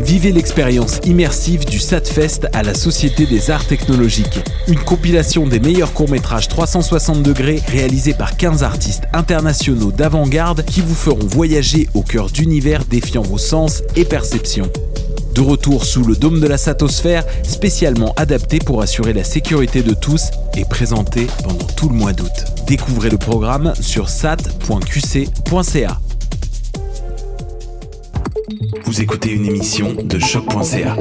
Vivez l'expérience immersive du SATFest à la Société des Arts Technologiques. Une compilation des meilleurs courts-métrages 360 degrés réalisés par 15 artistes internationaux d'avant-garde qui vous feront voyager au cœur d'univers défiant vos sens et perceptions. De retour sous le dôme de la Satosphère, spécialement adapté pour assurer la sécurité de tous et présenté pendant tout le mois d'août. Découvrez le programme sur sat.qc.ca. Vous écoutez une émission de choc.ca.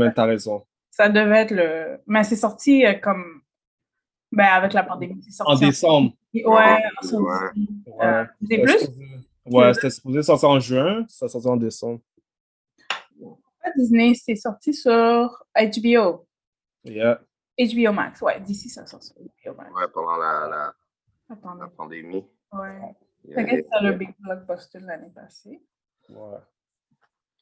Woman, t'as raison. Ça devait être le. Mais c'est sorti euh, comme. Ben, avec la pandémie. c'est sorti En décembre. Ouais, en. Ouais. Euh, des C'était plus? supposé- Ouais, c'était supposé sortir en juin, ça sorti en décembre. Disney, c'est sorti sur HBO. Yeah. HBO Max, ouais. D'ici, ça sort sur HBO Max. Ouais, pendant la, la, la pandémie. Ouais. Il y Ça avait- c'est le big blockbuster de l'année passée. Ouais.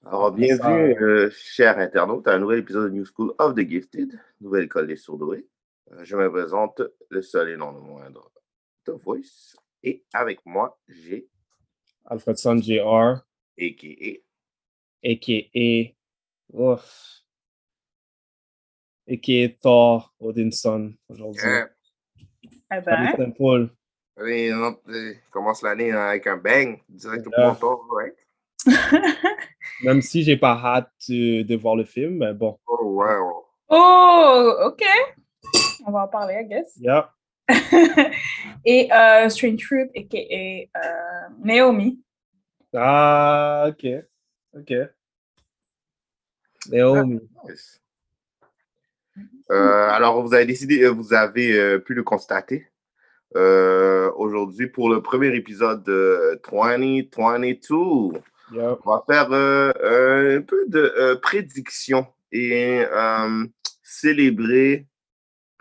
Alors, bienvenue, Ça- euh, chers internautes, à un nouvel épisode de New School of the Gifted, nouvelle école des surdoués. Euh, je me présente le seul et non le moindre, The Voice. Et avec moi, j'ai Alfredson Jr., a.k.a. a.k.a. Ouf. A.k.a. Thor Odinson aujourd'hui. Hein? Eh Salut ben, Temple. Allez, on euh, commence l'année avec un bang, direct au ponton, right? Même si j'ai pas hâte de, de voir le film, mais bon. Oh, wow. oh, ok. On va en parler, I guess. Yeah. Et euh, Strange Fruit, a.k.a. euh, Naomi. Ah, ok. Ok. Naomi. Yes. Euh, alors, vous avez décidé, euh, vous avez euh, pu le constater euh, aujourd'hui pour le premier épisode de 2022. On va faire euh, un peu de euh, prédiction et euh, célébrer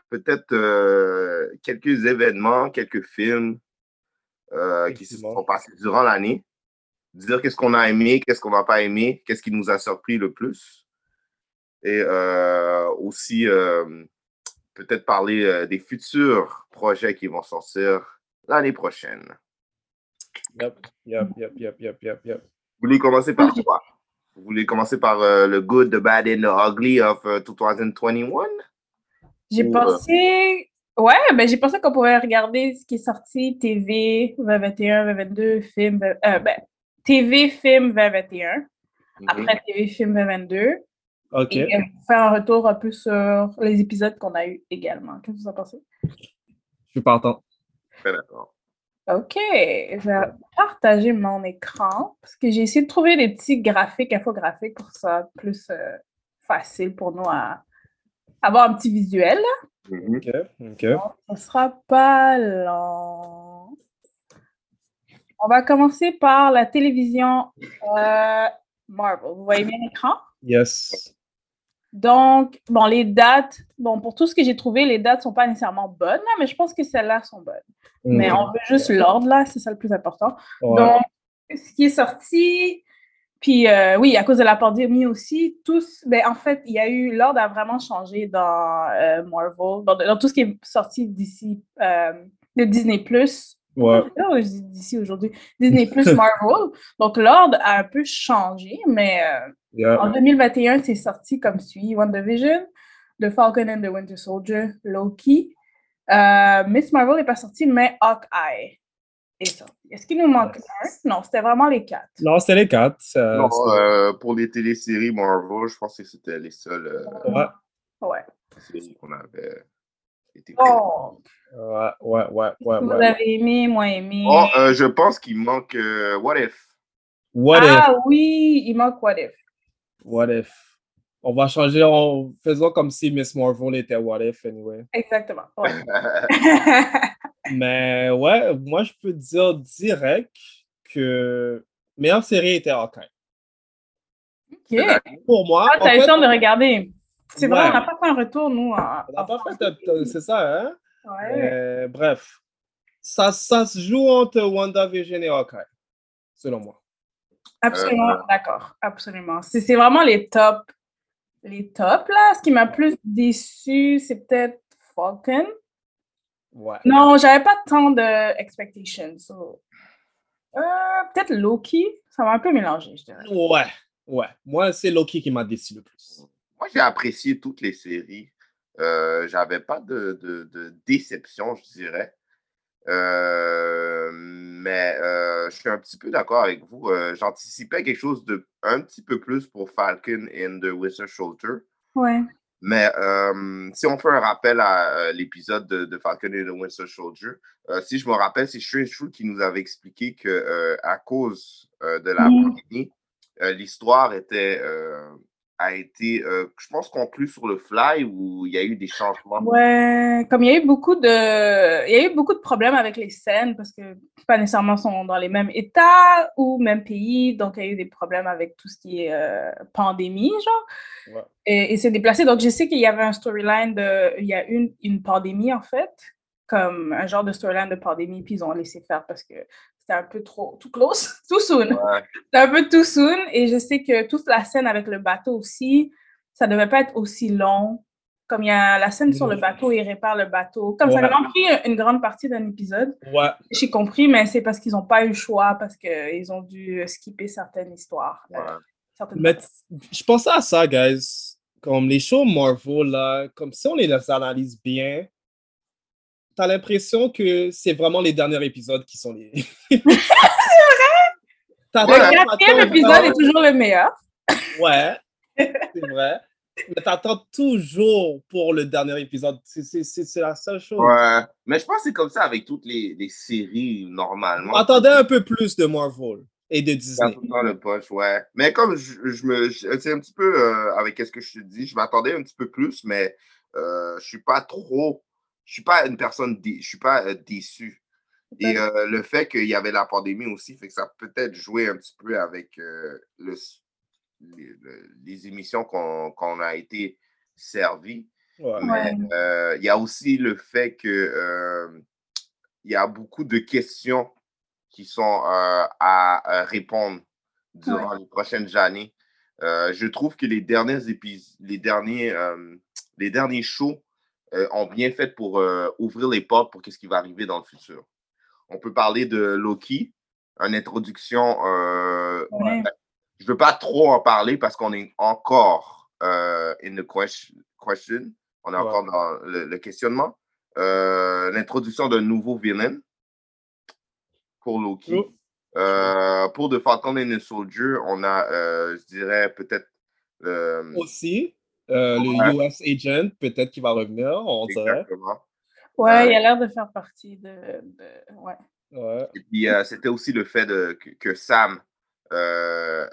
peut-être euh, quelques événements, quelques films euh, qui se sont passés durant l'année. Dire qu'est-ce qu'on a aimé, qu'est-ce qu'on n'a pas aimé, qu'est-ce qui nous a surpris le plus. Et euh, aussi, euh, peut-être parler euh, des futurs projets qui vont sortir l'année prochaine. Yep. Yep. Yep. Yep. Yep. Yep. Yep. Vous voulez commencer par quoi? Vous voulez commencer par euh, le good, the bad and the ugly of euh, 2021? J'ai Ou, euh, pensé. Ouais, ben j'ai pensé qu'on pourrait regarder ce qui est sorti TV 2021, 2022, film. euh, ben, TV, film 2021. Mhm. Après TV, film 2022. OK. Et euh, faire un retour un peu sur les épisodes qu'on a eu également. Qu'est-ce que vous en pensez? Je suis partant. Très d'accord. OK, je vais partager mon écran parce que j'ai essayé de trouver des petits graphiques, infographiques pour que ça soit plus euh, facile pour nous à avoir un petit visuel. Mhm. OK. OK. Ce sera pas long. On va commencer par la télévision euh, Marvel. Vous voyez bien l'écran? Yes. Donc, bon, les dates, bon, pour tout ce que j'ai trouvé, les dates sont pas nécessairement bonnes, là, mais je pense que celles-là sont bonnes. Mais Mhm. on veut juste l'ordre, là, c'est ça le plus important. Ouais. Donc, ce qui est sorti, puis euh, oui, à cause de la pandémie aussi, tous, ben, en fait, il y a eu, l'ordre a vraiment changé dans euh, Marvel, dans, dans tout ce qui est sorti d'ici, euh, de Disney+. Ouais. Oh, je dis d'ici aujourd'hui. Disney Plus Marvel. Donc, l'ordre a un peu changé, mais euh, Yeah. en 2021, c'est sorti comme suit WandaVision, The Falcon and the Winter Soldier, Loki. Euh, Miss Marvel n'est pas sortie, mais Hawkeye est sorti. Est-ce qu'il nous manque un? Non, c'était vraiment les quatre. Non, c'était les quatre. Non, euh, pour les téléséries Marvel, je pense que c'était les seules euh, Ouais. Ouais. séries qu'on avait Oh, Ouais, ouais, ouais, ouais, vous ouais. avez aimé, moi aimé? Oh, euh, je pense qu'il manque euh, What If. What ah oui, il manque What If. What if? On va changer en faisant comme si Miss Marvel était What if, anyway. Exactement. Ouais. Mais ouais, moi, je peux dire direct que meilleure série était Hawkeye. Ok. Pour moi, Ah, t'as eu le temps de regarder. C'est vrai, on n'a pas fait un retour, nous. En, on n'a pas fait c'est ça, hein? Ouais. Mais bref, ça, ça se joue entre WandaVision et Hawkeye, selon moi. Absolument, Euh, d'accord. Absolument. C'est c'est vraiment les tops. Les tops, là. Ce qui m'a plus déçu, c'est peut-être Falcon. Ouais. Non, j'avais pas tant de expectations. so, euh, peut-être Loki. Ça m'a un peu mélangé, je dirais. Ouais, ouais. Moi, c'est Loki qui m'a déçu le plus. Moi, j'ai apprécié toutes les séries. Euh, J'avais pas de, de, de déception, je dirais. Euh, mais euh, je suis un petit peu d'accord avec vous. J'anticipais quelque chose de un petit peu plus pour Falcon and the Winter Soldier. Ouais. Mais si on fait un rappel à l'épisode de, de Falcon and the Winter Soldier, si je me rappelle, c'est Strange qui nous avait expliqué que à cause de la pandémie, l'histoire était a été, euh, je pense, conclue sur le fly où il y a eu des changements? Ouais, comme il y a eu beaucoup de, il y a eu beaucoup de problèmes avec les scènes parce que pas nécessairement sont dans les mêmes États ou même pays, donc il y a eu des problèmes avec tout ce qui est euh, pandémie, genre. Ouais. Et, et c'est déplacé. Donc je sais qu'il y avait un storyline de, il y a une, une pandémie en fait, comme un genre de storyline de pandémie, puis ils ont laissé faire parce que c'était un peu trop, tout close, tout soon. Ouais. C'était un peu too soon. Et je sais que toute la scène avec le bateau aussi, ça devait pas être aussi long. Comme il y a la scène sur le bateau, il répare le bateau. Comme ça a Ouais. vraiment pris une grande partie d'un épisode. Ouais, J'ai compris, mais c'est parce qu'ils n'ont pas eu le choix, parce qu'ils ont dû skipper certaines histoires. euh, Ouais. certaines mais je pensais à ça, guys. Comme les shows Marvel, là, comme si on les analyse bien, t'as l'impression que c'est vraiment les derniers épisodes qui sont les. c'est vrai! Le quatrième épisode est toujours le meilleur. Ouais, c'est vrai. Mais t'attends toujours pour le dernier épisode. C'est- C'est c'est- c'est la seule chose. Ouais. Mais je pense que c'est comme ça avec toutes les, les séries normalement. Attendez un peu plus de Marvel et de Disney. tout le temps le punch, ouais. Mais comme je, je me. C'est un petit peu euh, avec ce que je te dis, je m'attendais un petit peu plus, mais euh, je suis pas trop. Je suis pas une personne. dé- Je suis pas euh, déçu. Et euh, le fait qu'il y avait la pandémie aussi, fait que ça a peut-être joué un petit peu avec euh, le, les, le- les émissions qu'on qu'on a été servis. Ouais. Mais euh, il y a aussi le fait que euh, il y a beaucoup de questions qui sont euh, à, à répondre durant les prochaines années. Euh, je trouve que les derniers épisodes, les derniers, euh, les derniers shows euh, ont bien fait pour euh, ouvrir les portes pour ce qui va arriver dans le futur. On peut parler de Loki, une introduction euh, Ouais. je veux pas trop en parler parce qu'on est encore euh, in the ques- question. On est Ouais. encore dans le, le questionnement. L'introduction d'un nouveau villain pour Loki. Euh, pour The Falcon and the Soldier, on a, euh, je dirais, peut-être. euh, Aussi, euh, Ouais. le US agent, peut-être qu'il va revenir, on dirait. Ouais, il a l'air de faire partie de. de- ouais. Ouais. Et puis, euh, c'était aussi le fait de, que, que Sam euh,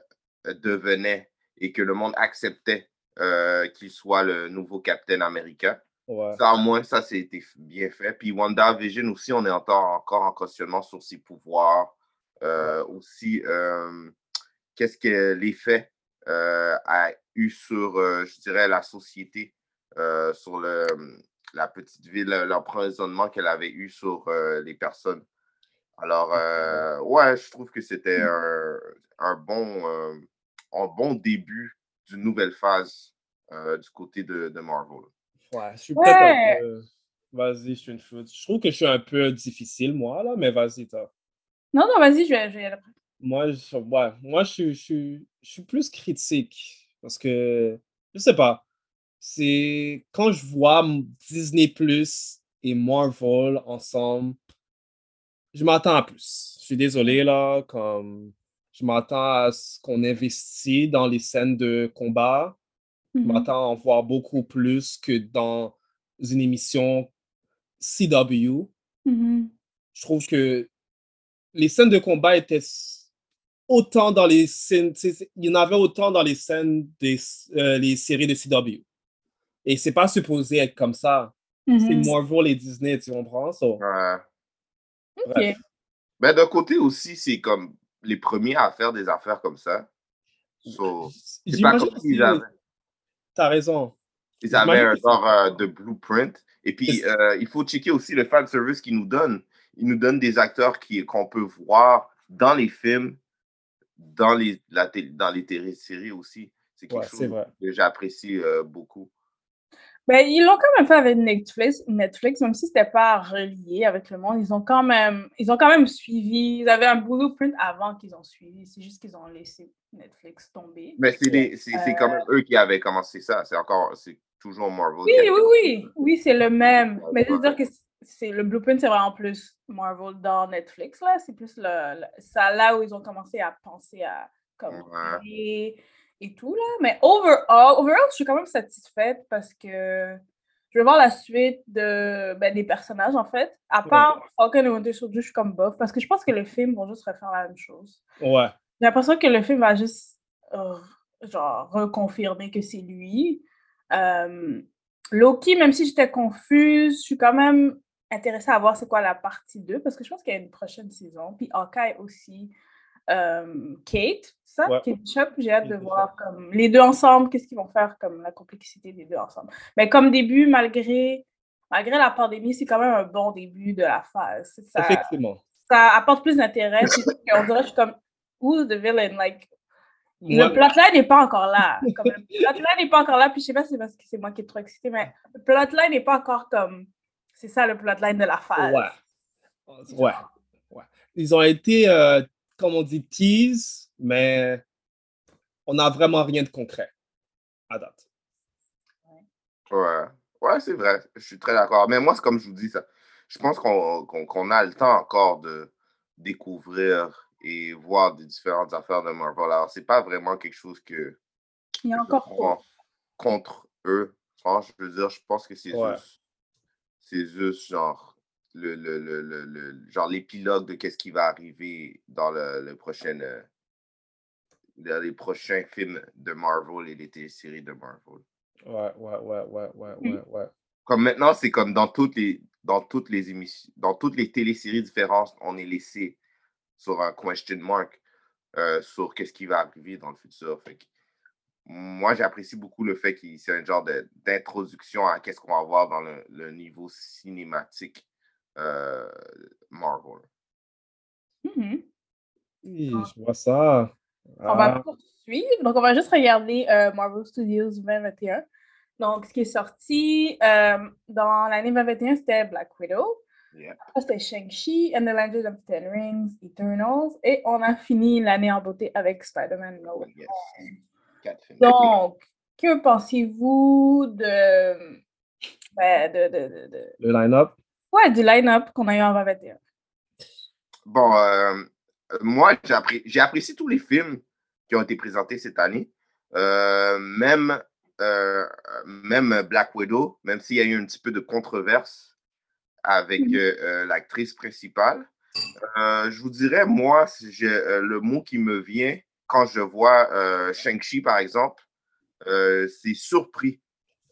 devenait et que le monde acceptait euh, qu'il soit le nouveau Captain Américain. Ouais. Ça, au moins, ça, c'était bien fait. Puis WandaVision aussi, on est encore, encore en questionnement sur ses pouvoirs. Euh, Aussi, euh, qu'est-ce que l'effet euh, a eu sur, euh, je dirais, la société, euh, sur le, la petite ville, l'emprisonnement qu'elle avait eu sur euh, les personnes. Alors, euh, ouais, je trouve que c'était un, un bon, euh, un bon début d'une nouvelle phase euh, du côté de, de Marvel. Ouais, je suis peut-être Ouais. un peu. Vas-y, je suis une foot. Je trouve que je suis un peu difficile, moi, là, mais vas-y, toi. Non, non, vas-y, je vais, je vais y aller après. Moi, je, ouais, moi je, suis- je, suis- je suis plus critique parce que, je sais pas, c'est quand je vois Disney Plus et Marvel ensemble, je m'attends à plus. Je suis désolé, là, comme je m'attends à ce qu'on investit dans les scènes de combat. Je Mhm. m'attends à en voir beaucoup plus que dans une émission CW. Mhm. Je trouve que les scènes de combat étaient autant dans les scènes, il y en avait autant dans les scènes des euh, les séries de CW. Et c'est pas supposé être comme ça. C'est Mhm. Marvel et Disney, tu comprends? So, Ouais. Ok. bref. Mais d'un côté aussi, c'est comme les premiers à faire des affaires comme ça. So, c'est pas comme s'ils avaient, T'as raison. ils avaient un c'est- genre euh, de blueprint. Et puis, C'est- euh, il faut checker aussi le fan service qu'ils nous donnent. Ils nous donnent des acteurs qui- qu'on peut voir dans les films, dans les, la dans les téléséries aussi. C'est quelque Ouais, chose vrai. que j'apprécie euh, beaucoup. Ben, ils l'ont quand même fait avec Netflix, Netflix, même si c'était pas relié avec le monde. Ils ont quand même, ils ont quand même suivi. Ils avaient un blueprint avant qu'ils ont suivi. C'est juste qu'ils ont laissé Netflix tomber. Mais c'est des- c'est c'est quand Euh, même eux qui avaient commencé ça. C'est encore, c'est toujours Marvel. Oui, oui, oui. Oui, c'est le même. Mais je veux dire que c'est le blueprint, c'est vraiment plus Marvel dans Netflix, là. C'est plus le, le- ça là où ils ont commencé à penser à comme Ouais. et tout, là. Mais overall, overall, je suis quand même satisfaite parce que je veux voir la suite de, ben, des personnages, en fait. À part Falcon et Winter Soldier, je suis comme bof parce que je pense que les films vont juste refaire la même chose. Ouais. J'ai l'impression que le film va juste euh, genre reconfirmer que c'est lui. Euh, Loki, même si j'étais confuse, je suis quand même intéressée à voir c'est quoi la partie 2 parce que je pense qu'il y a une prochaine saison. Puis Hawkeye aussi. Euh, Kate, ça, Ouais. Kate Bishop, j'ai hâte de voir comme les deux ensemble, qu'est-ce qu'ils vont faire comme la complexité des deux ensemble. Mais comme début, malgré, malgré la pandémie, c'est quand même un bon début de la phase. Ça, Effectivement. ça apporte plus d'intérêt. On dirait je suis comme, who's the villain? Like, Moi- le plotline n'est pas encore là. Comme, le plotline n'est pas encore là. Puis je sais pas si c'est parce que c'est moi qui est trop excitée, mais le plotline n'est pas encore comme. C'est ça le plotline de la phase. Ouais. Ouais. ouais. Ils ont été, euh, comme on dit, tease, mais on n'a vraiment rien de concret à date. Ouais, ouais c'est vrai. Je suis très d'accord. Mais moi, c'est comme je vous dis, ça, je pense qu'on qu'on- qu'on a le temps encore de découvrir et voir des différentes affaires de Marvel. Alors, c'est pas vraiment quelque chose que Il y a encore contre eux. Franchement, je veux dire, je pense que c'est Ouais. juste, c'est juste genre le, le, le, le, le- genre l'épilogue de qu'est-ce qui va arriver dans le, le prochain, euh, dans les prochains films de Marvel et les téléséries de Marvel. Ouais, ouais, ouais, ouais, ouais, Mm. ouais, ouais. Comme maintenant, c'est comme dans toutes les dans toutes les émissions, dans toutes les téléséries différentes, on est laissé sur un question mark euh, sur qu'est-ce qui va arriver dans le futur. Fait que moi, j'apprécie beaucoup le fait qu'il c'est un genre de- d'introduction à qu'est-ce qu'on va voir dans le, le niveau cinématique euh, Marvel. Mhm. Oui, je vois ça. On va Ah, poursuivre. Donc, on va juste regarder euh, Marvel Studios 2021. Donc, ce qui est sorti euh, dans l'année 2021, c'était Black Widow. Yeah. Après, c'était Shang-Chi and the Legend of the Ten Rings, Eternals. Et on a fini l'année en beauté avec Spider-Man No Way Yes. Home. Quatre films. Donc, que pensez-vous de, ben, de, de, de, de- Le line-up? ouais, du line-up qu'on a eu en 2021? Bon, euh, moi, j'ai appré- j'ai apprécié tous les films qui ont été présentés cette année. Euh, même, euh, même Black Widow, même s'il y a eu un petit peu de controverse avec Mhm. l'actrice principale. Euh, je vous dirais, moi, euh, le mot qui me vient quand je vois euh, Shang-Chi, par exemple, euh, c'est surpris.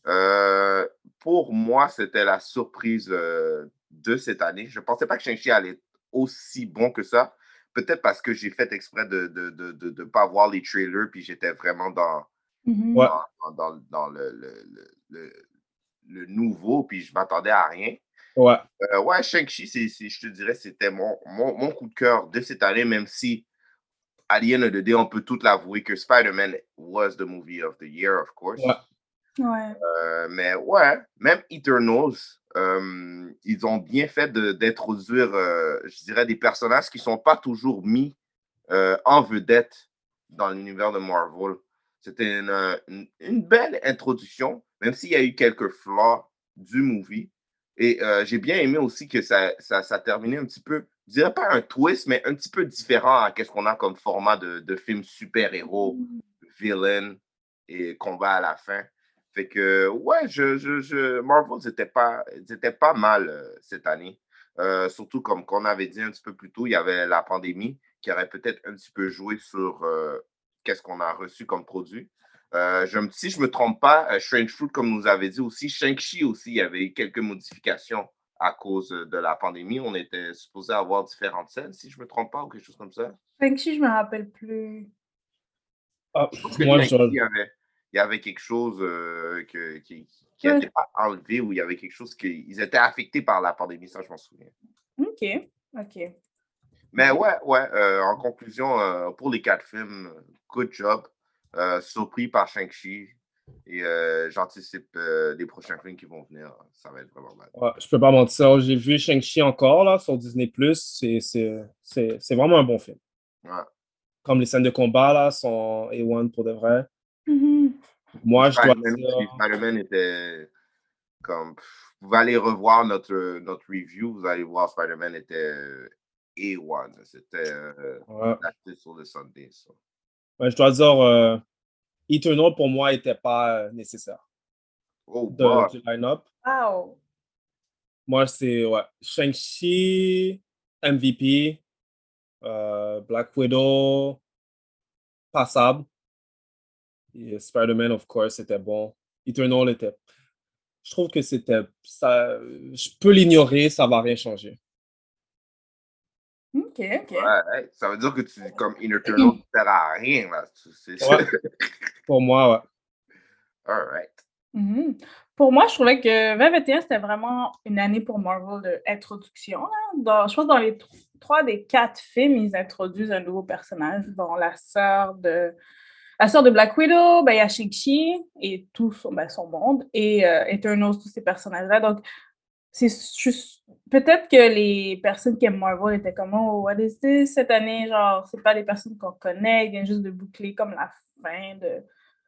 Euh, pour moi, c'était la surprise euh, de cette année. Je ne pensais pas que Shang-Chi allait être aussi bon que ça. Peut-être parce que j'ai fait exprès de ne de, de, de, de pas voir les trailers, puis j'étais vraiment dans, Mhm. Ouais. dans, dans, dans le, le, le, le, le nouveau, puis je m'attendais à rien. Ouais. Euh, ouais, Shang-Chi, je te dirais, c'était mon, mon, mon coup de cœur de cette année, même si, à the end of the day, on peut tout l'avouer que Spider-Man was the movie of the year, of course. Ouais. Ouais. Euh, mais ouais, même Eternals, euh, ils ont bien fait d'introduire, euh, je dirais, des personnages qui ne sont pas toujours mis euh, en vedette dans l'univers de Marvel. C'était une, une- une belle introduction, même s'il y a eu quelques flaws du movie. Et euh, j'ai bien aimé aussi que ça, ça, ça terminait un petit peu, je dirais pas un twist, mais un petit peu différent à ce qu'on a comme format de, de film super-héros, villain et combat à la fin. Fait que, ouais, je, je, Marvel, c'était pas, pas mal euh, cette année. Euh, surtout comme qu'on avait dit un petit peu plus tôt, il y avait la pandémie qui aurait peut-être un petit peu joué sur euh, qu'est-ce qu'on a reçu comme produit. Si je ne me trompe pas, Strange Fruit, comme nous avait dit aussi, Shang-Chi aussi, il y avait eu quelques modifications à cause de la pandémie. On était supposé avoir différentes scènes, si je ne me trompe pas, ou quelque chose comme ça? Shang-Chi, je me rappelle plus. Ah, Parce que moi, je... il, y avait, il y avait quelque chose euh, que, qui qui Ouais. n'était pas enlevé ou il y avait quelque chose qui. Ils étaient affectés par la pandémie, ça, je m'en souviens. OK. OK. Mais ouais, ouais, euh, en conclusion, euh, pour les quatre films, good job. Euh, surpris par Shang-Chi. Et euh, j'anticipe euh, les prochains films qui vont venir. Ça va être vraiment mal. Ouais, je peux pas mentir, j'ai vu Shang-Chi encore là, sur Disney+. C'est c'est- c'est- c'est vraiment un bon film. Ouais. Comme les scènes de combat là sont A1 pour de vrai. Mhm. Moi, je dois Spider-Man dire... Spider-Man était comme. Vous allez revoir notre, notre review, vous allez voir Spider-Man était euh, A1. C'était euh, Ouais. sur le Sunday. Ouais, je dois dire, euh, Eternal pour moi n'était pas euh, nécessaire Oh, de, bah. du line-up. Wow. Moi, c'est ouais, Shang-Chi, MVP, euh, Black Widow, passable. Et Spider-Man, of course, c'était bon. Eternal était. Je trouve que c'était. ça. Je peux l'ignorer, ça va rien changer. OK, OK. Ouais, ça veut dire que tu, comme Inner Eternal, tu sert à rien, là. Tu- c'est- Ouais. Pour moi, ouais. All right. Mhm. Pour moi, je trouvais que 2021, c'était vraiment une année pour Marvel d'introduction. Je pense que dans les tr- trois des quatre films, ils introduisent un nouveau personnage, dont la sœur de la sœur de Black Widow, ben, il y a Shang-Chi et tout son, ben, son monde, et euh, Eternals, tous ces personnages-là. Donc, c'est peut-être que les personnes qui aiment Marvel étaient comme oh what is this? Cette année genre c'est pas des personnes qu'on connaît ils viennent juste de boucler comme la fin de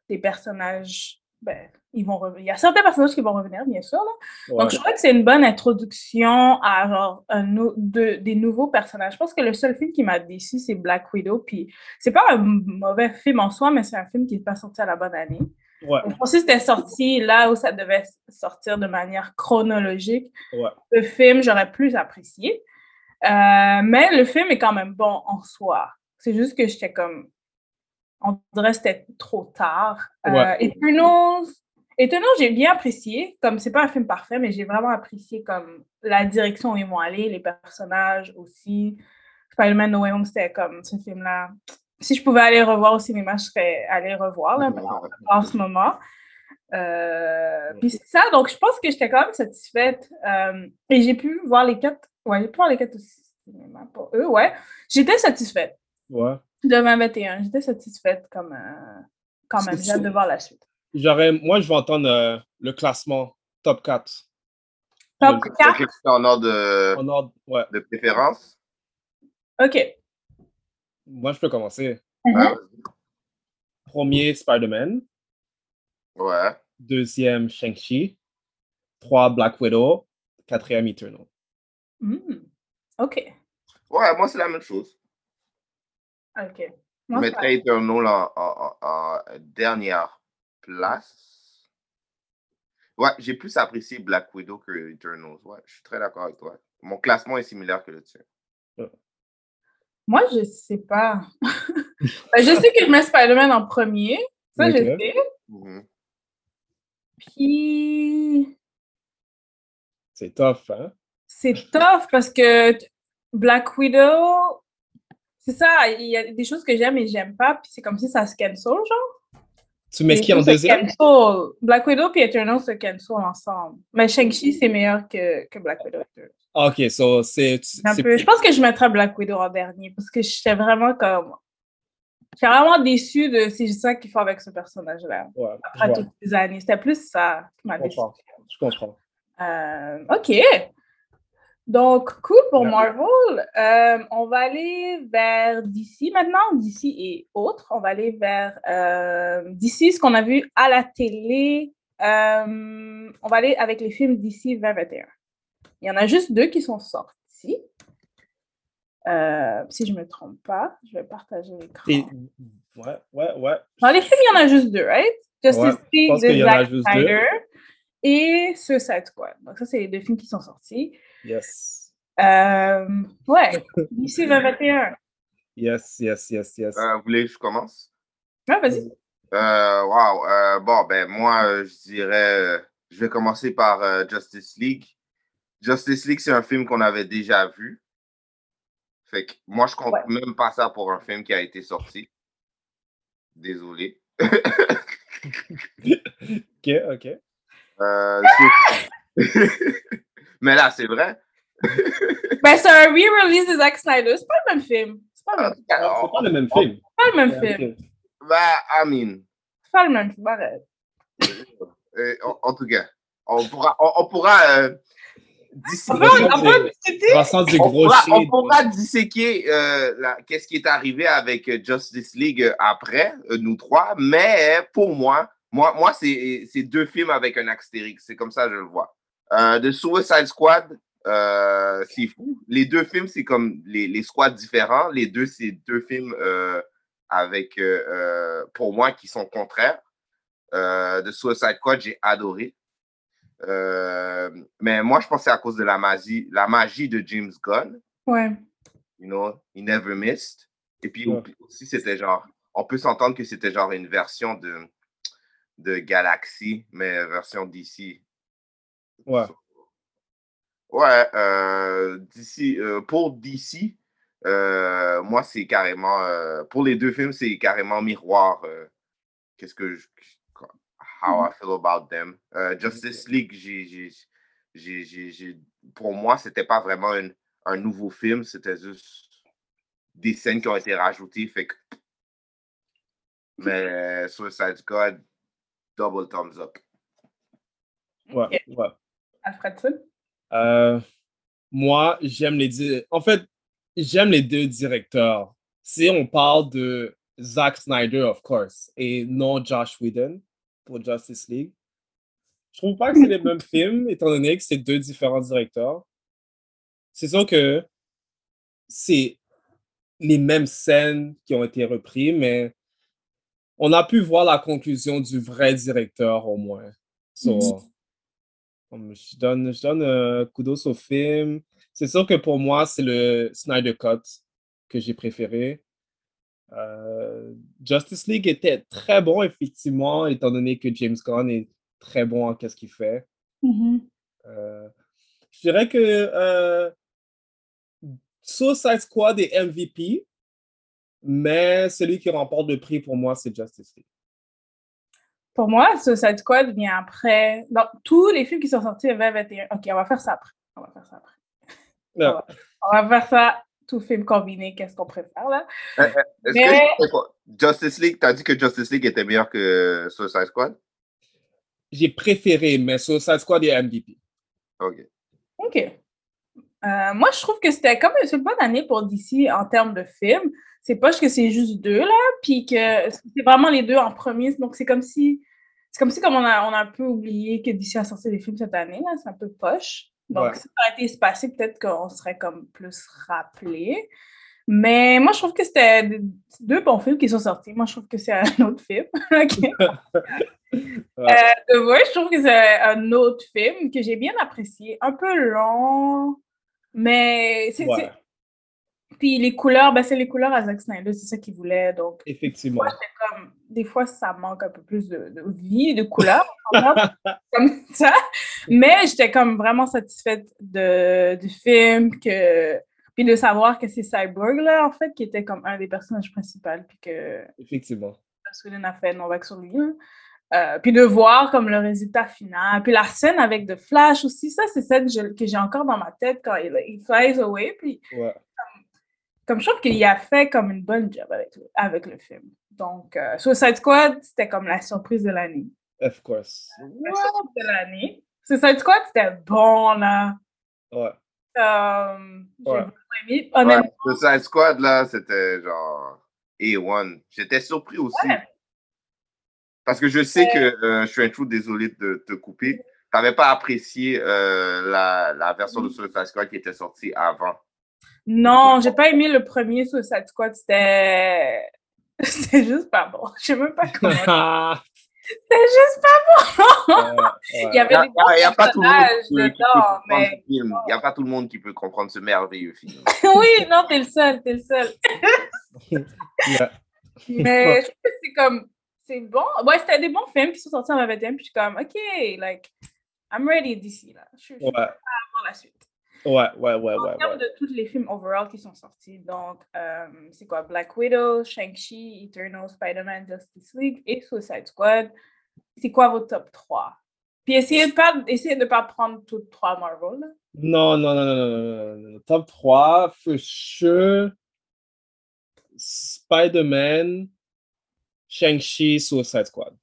des personnages. Ben ils vont revenir. Il y a certains personnages qui vont revenir bien sûr là. Ouais. donc je crois que c'est une bonne introduction à genre un de- des nouveaux personnages. Je pense que le seul film qui m'a déçu c'est Black Widow puis c'est pas un mauvais film en soi mais c'est un film qui n'est pas sorti à la bonne année Ouais. je pensais que c'était sorti là où ça devait sortir de manière chronologique. Ouais. Le film, j'aurais plus apprécié. Euh, mais le film est quand même bon en soi. C'est juste que j'étais comme. On dirait que c'était trop tard. Euh, Ouais. Eternals, Eternals, j'ai bien apprécié. Comme c'est pas un film parfait, mais j'ai vraiment apprécié comme la direction où ils vont aller, les personnages aussi. Spider-Man No Way Home, c'était comme ce film-là. Si je pouvais aller revoir au cinéma, je serais allée revoir là, en ce moment. Euh, puis c'est ça, donc je pense que j'étais quand même satisfaite. Euh, et j'ai pu voir les quatre. Ouais, j'ai pu voir les quatre au cinéma pour eux, ouais. J'étais satisfaite Ouais. de 2021. J'étais satisfaite comme, euh, quand même. J'ai hâte de voir la suite. J'aurais, moi, je vais entendre euh, le classement top 4. Top le- 4? Ok, c'est en ordre de, En ordre, ouais. de préférence. OK. Moi, je peux commencer. Mhm. Ouais. Premier, Spider-Man. Ouais. Deuxième, Shang-Chi. Trois, Black Widow. Quatrième, Eternal. Hmm. OK. Ouais, moi, c'est la même chose. OK. Je Moi, mettrais Eternal en- en dernière place. Ouais, j'ai plus apprécié Black Widow que Eternals. Ouais, je suis très d'accord avec toi. Mon classement est similaire que le tien. Moi, je sais pas. Ben, je sais que je mets Spider-Man en premier. Ça, je sais. Mhm. Puis, C'est tough, hein? c'est tough parce que Black Widow, c'est ça, il y a des choses que j'aime et j'aime pas, puis c'est comme si ça se cancel, genre. Tu mets qui en deuxième? cancel. Black Widow puis Eternal se cancel ensemble. Mais Shang-Chi, c'est meilleur que, que Black Widow. Ok, so c'est. Peu. Je pense que je mettrais Black Widow en dernier parce que j'étais vraiment comme. J'étais vraiment déçue de c'est ça qu'il faut avec ce personnage-là. Ouais, Après toutes ces années. C'était plus ça qui m'a. Je comprends. Euh, OK. Donc, cool pour. Marvel. Euh, on va aller vers DC maintenant, DC et autres. On va aller vers euh, DC, ce qu'on a vu à la télé. Euh, on va aller avec les films DC 2021. Il y en a juste deux qui sont sortis. Si je ne me trompe pas, je vais partager l'écran. Et- Ouais, ouais, ouais. Dans les films, il y en a juste deux, right? Justice Ouais, League de Zack. Snyder et Suicide Squad. Donc, ça, c'est les deux films qui sont sortis. Yes. Euh, ouais, DC 2021. Yes, yes, yes, yes. Euh, vous voulez que je commence? Ouais, vas-y. Euh, wow. euh, bon, ben, moi, je dirais, je vais commencer par euh, Justice League. Justice League, c'est un film qu'on avait déjà vu. Fait que moi, je compte Ouais. même pas ça pour un film qui a été sorti. Désolé. Ok, ok. Euh, Mais là, c'est vrai. Ben, c'est un re-release de Zack Snyder. C'est pas le même film. C'est pas le même, C'est pas le même film. c'est pas le même film. Ben, I mean, C'est pas le même film. Arrête. euh, en, en tout cas, on pourra, on, on pourra euh, disséquer- On pourra, on shade. pourra disséquer euh, la- qu'est-ce qui est arrivé avec euh, Justice League euh, après, euh, nous trois, mais pour moi, moi, moi c'est c'est deux films avec un astérix. C'est comme ça que je le vois. Euh, The Suicide Squad, euh, c'est fou. Les deux films, c'est comme les, les squads différents. Les deux, c'est deux films euh, avec, euh, euh, pour moi, qui sont contraires. Euh, The Suicide Squad, j'ai adoré. Euh, mais moi, je pense que c'est à cause de la magie, la magie de James Gunn. Ouais. You know, he never missed. Et puis Ouais. aussi, c'était genre, on peut s'entendre que c'était genre une version de, de Galaxy, mais version DC. Ouais. Ouais, euh, DC, euh, pour DC, euh, moi, c'est carrément, euh, pour les deux films, c'est carrément miroir. euh, Qu'est-ce que je, how I feel about them. Euh, Justice League, j'ai, j'ai, j'ai, j'ai- j'ai- pour moi, c'était pas vraiment un, un nouveau film, c'était juste des scènes qui ont été rajoutées, fait que. Mais Suicide Squad, double thumbs up. Ouais, ouais. Alfredson. Euh, moi, j'aime les di- En fait, j'aime les deux directeurs. Si on parle de Zack Snyder, of course, et non Josh Whedon pour Justice League, je trouve pas que c'est les mêmes films, étant donné que c'est deux différents directeurs. C'est sûr que c'est les mêmes scènes qui ont été reprises, mais on a pu voir la conclusion du vrai directeur au moins. So, je donne, je donne euh, kudos au film. C'est sûr que pour moi, c'est le Snyder Cut que j'ai préféré. Euh, Justice League était très bon, effectivement, étant donné que James Gunn est très bon en qu'est-ce qu'il fait. Mhm. Euh, je dirais que euh, Suicide Squad est MVP, mais celui qui remporte le prix pour moi, c'est Justice League. Pour moi, Suicide Squad vient après. Dans tous les films qui sont sortis en 2021. Ok, on va faire ça après. On va faire ça après. Non. On va faire ça, tout film combiné, qu'est-ce qu'on préfère là. Est-ce Mais- que? Justice League, t'as dit que Justice League était meilleur que Suicide Squad? J'ai préféré, mais Suicide Squad est MVP. Ok. OK. Euh, moi, je trouve que c'était comme une bonne année pour DC en termes de films. C'est pas que c'est juste deux, là, puis que c'est vraiment les deux en premier. Donc, c'est comme si c'est comme si comme on a, on a un peu oublié que DC a sorti des films cette année, là. C'est un peu poche. Donc, Ouais. si ça aurait été espacé, peut-être qu'on serait comme plus rappelé. Mais moi, je trouve que c'était deux bons films qui sont sortis. Moi, je trouve que c'est un autre film. Ouais. Euh, je trouve que c'est un autre film que j'ai bien apprécié. Un peu long, mais c'est. Ouais. Puis les couleurs, ben c'est les couleurs à Zack Snyder, c'est ça qu'il voulait. Donc, Effectivement. moi, comme. Des fois, ça manque un peu plus de, de vie, de couleurs, comme ça. Mais j'étais comme vraiment satisfaite de, du film, que. Puis de savoir que c'est Cyborg, là, en fait, qui était comme un des personnages principaux, puis que Effectivement. Sweden a fait Novak sur lui. Euh, puis de voir comme le résultat final. Puis la scène avec The Flash aussi, ça, c'est celle que j'ai- encore dans ma tête quand il, il flies away. Puis Ouais. comme je trouve qu'il a fait comme une bonne job avec, le- avec le film. Donc, euh, Suicide Squad, c'était comme la surprise de l'année. Of course. La surprise de l'année. Suicide Squad, c'était bon, là. Ouais. Euh, j'ai Ouais. vraiment aimé. Ouais, Honnêtement, Suicide Squad, là, c'était genre A1. J'étais surpris aussi. Ouais. Parce que je sais que euh, je suis un trou désolé de te couper. Tu n'avais pas apprécié euh, la, la version de Suicide Squad qui était sortie avant. Non, j'ai pas aimé le premier Suicide Squad. C'était. C'était juste pas bon. Je sais même pas comment. C'était juste pas bon. Il y avait Il des bons n'y a, pas tout le monde personnages qui peut, comprendre mais. ce film. Il y a pas tout le monde qui peut comprendre ce merveilleux film. oui, non, t'es le seul, t'es le seul. Yeah. Mais je trouve que c'est comme. C'est bon? Ouais, c'était des bons films qui sont sortis en 2021. Puis je suis comme, OK, like, I'm ready d'ici, là. Je suis Ouais. prête la suite. Ouais, ouais, ouais, En ouais, termes ouais. de tous les films overall qui sont sortis, donc, euh, c'est quoi? Black Widow, Shang-Chi, Eternal, Spider-Man, Justice League et Suicide Squad. C'est quoi vos top 3? Puis essayez de pas, essayez de pas prendre toutes trois Marvel. là. Non, non, non, non, non, non, non, non. Top 3, for sure. Spider-Man, Shang-Chi, Suicide Squad.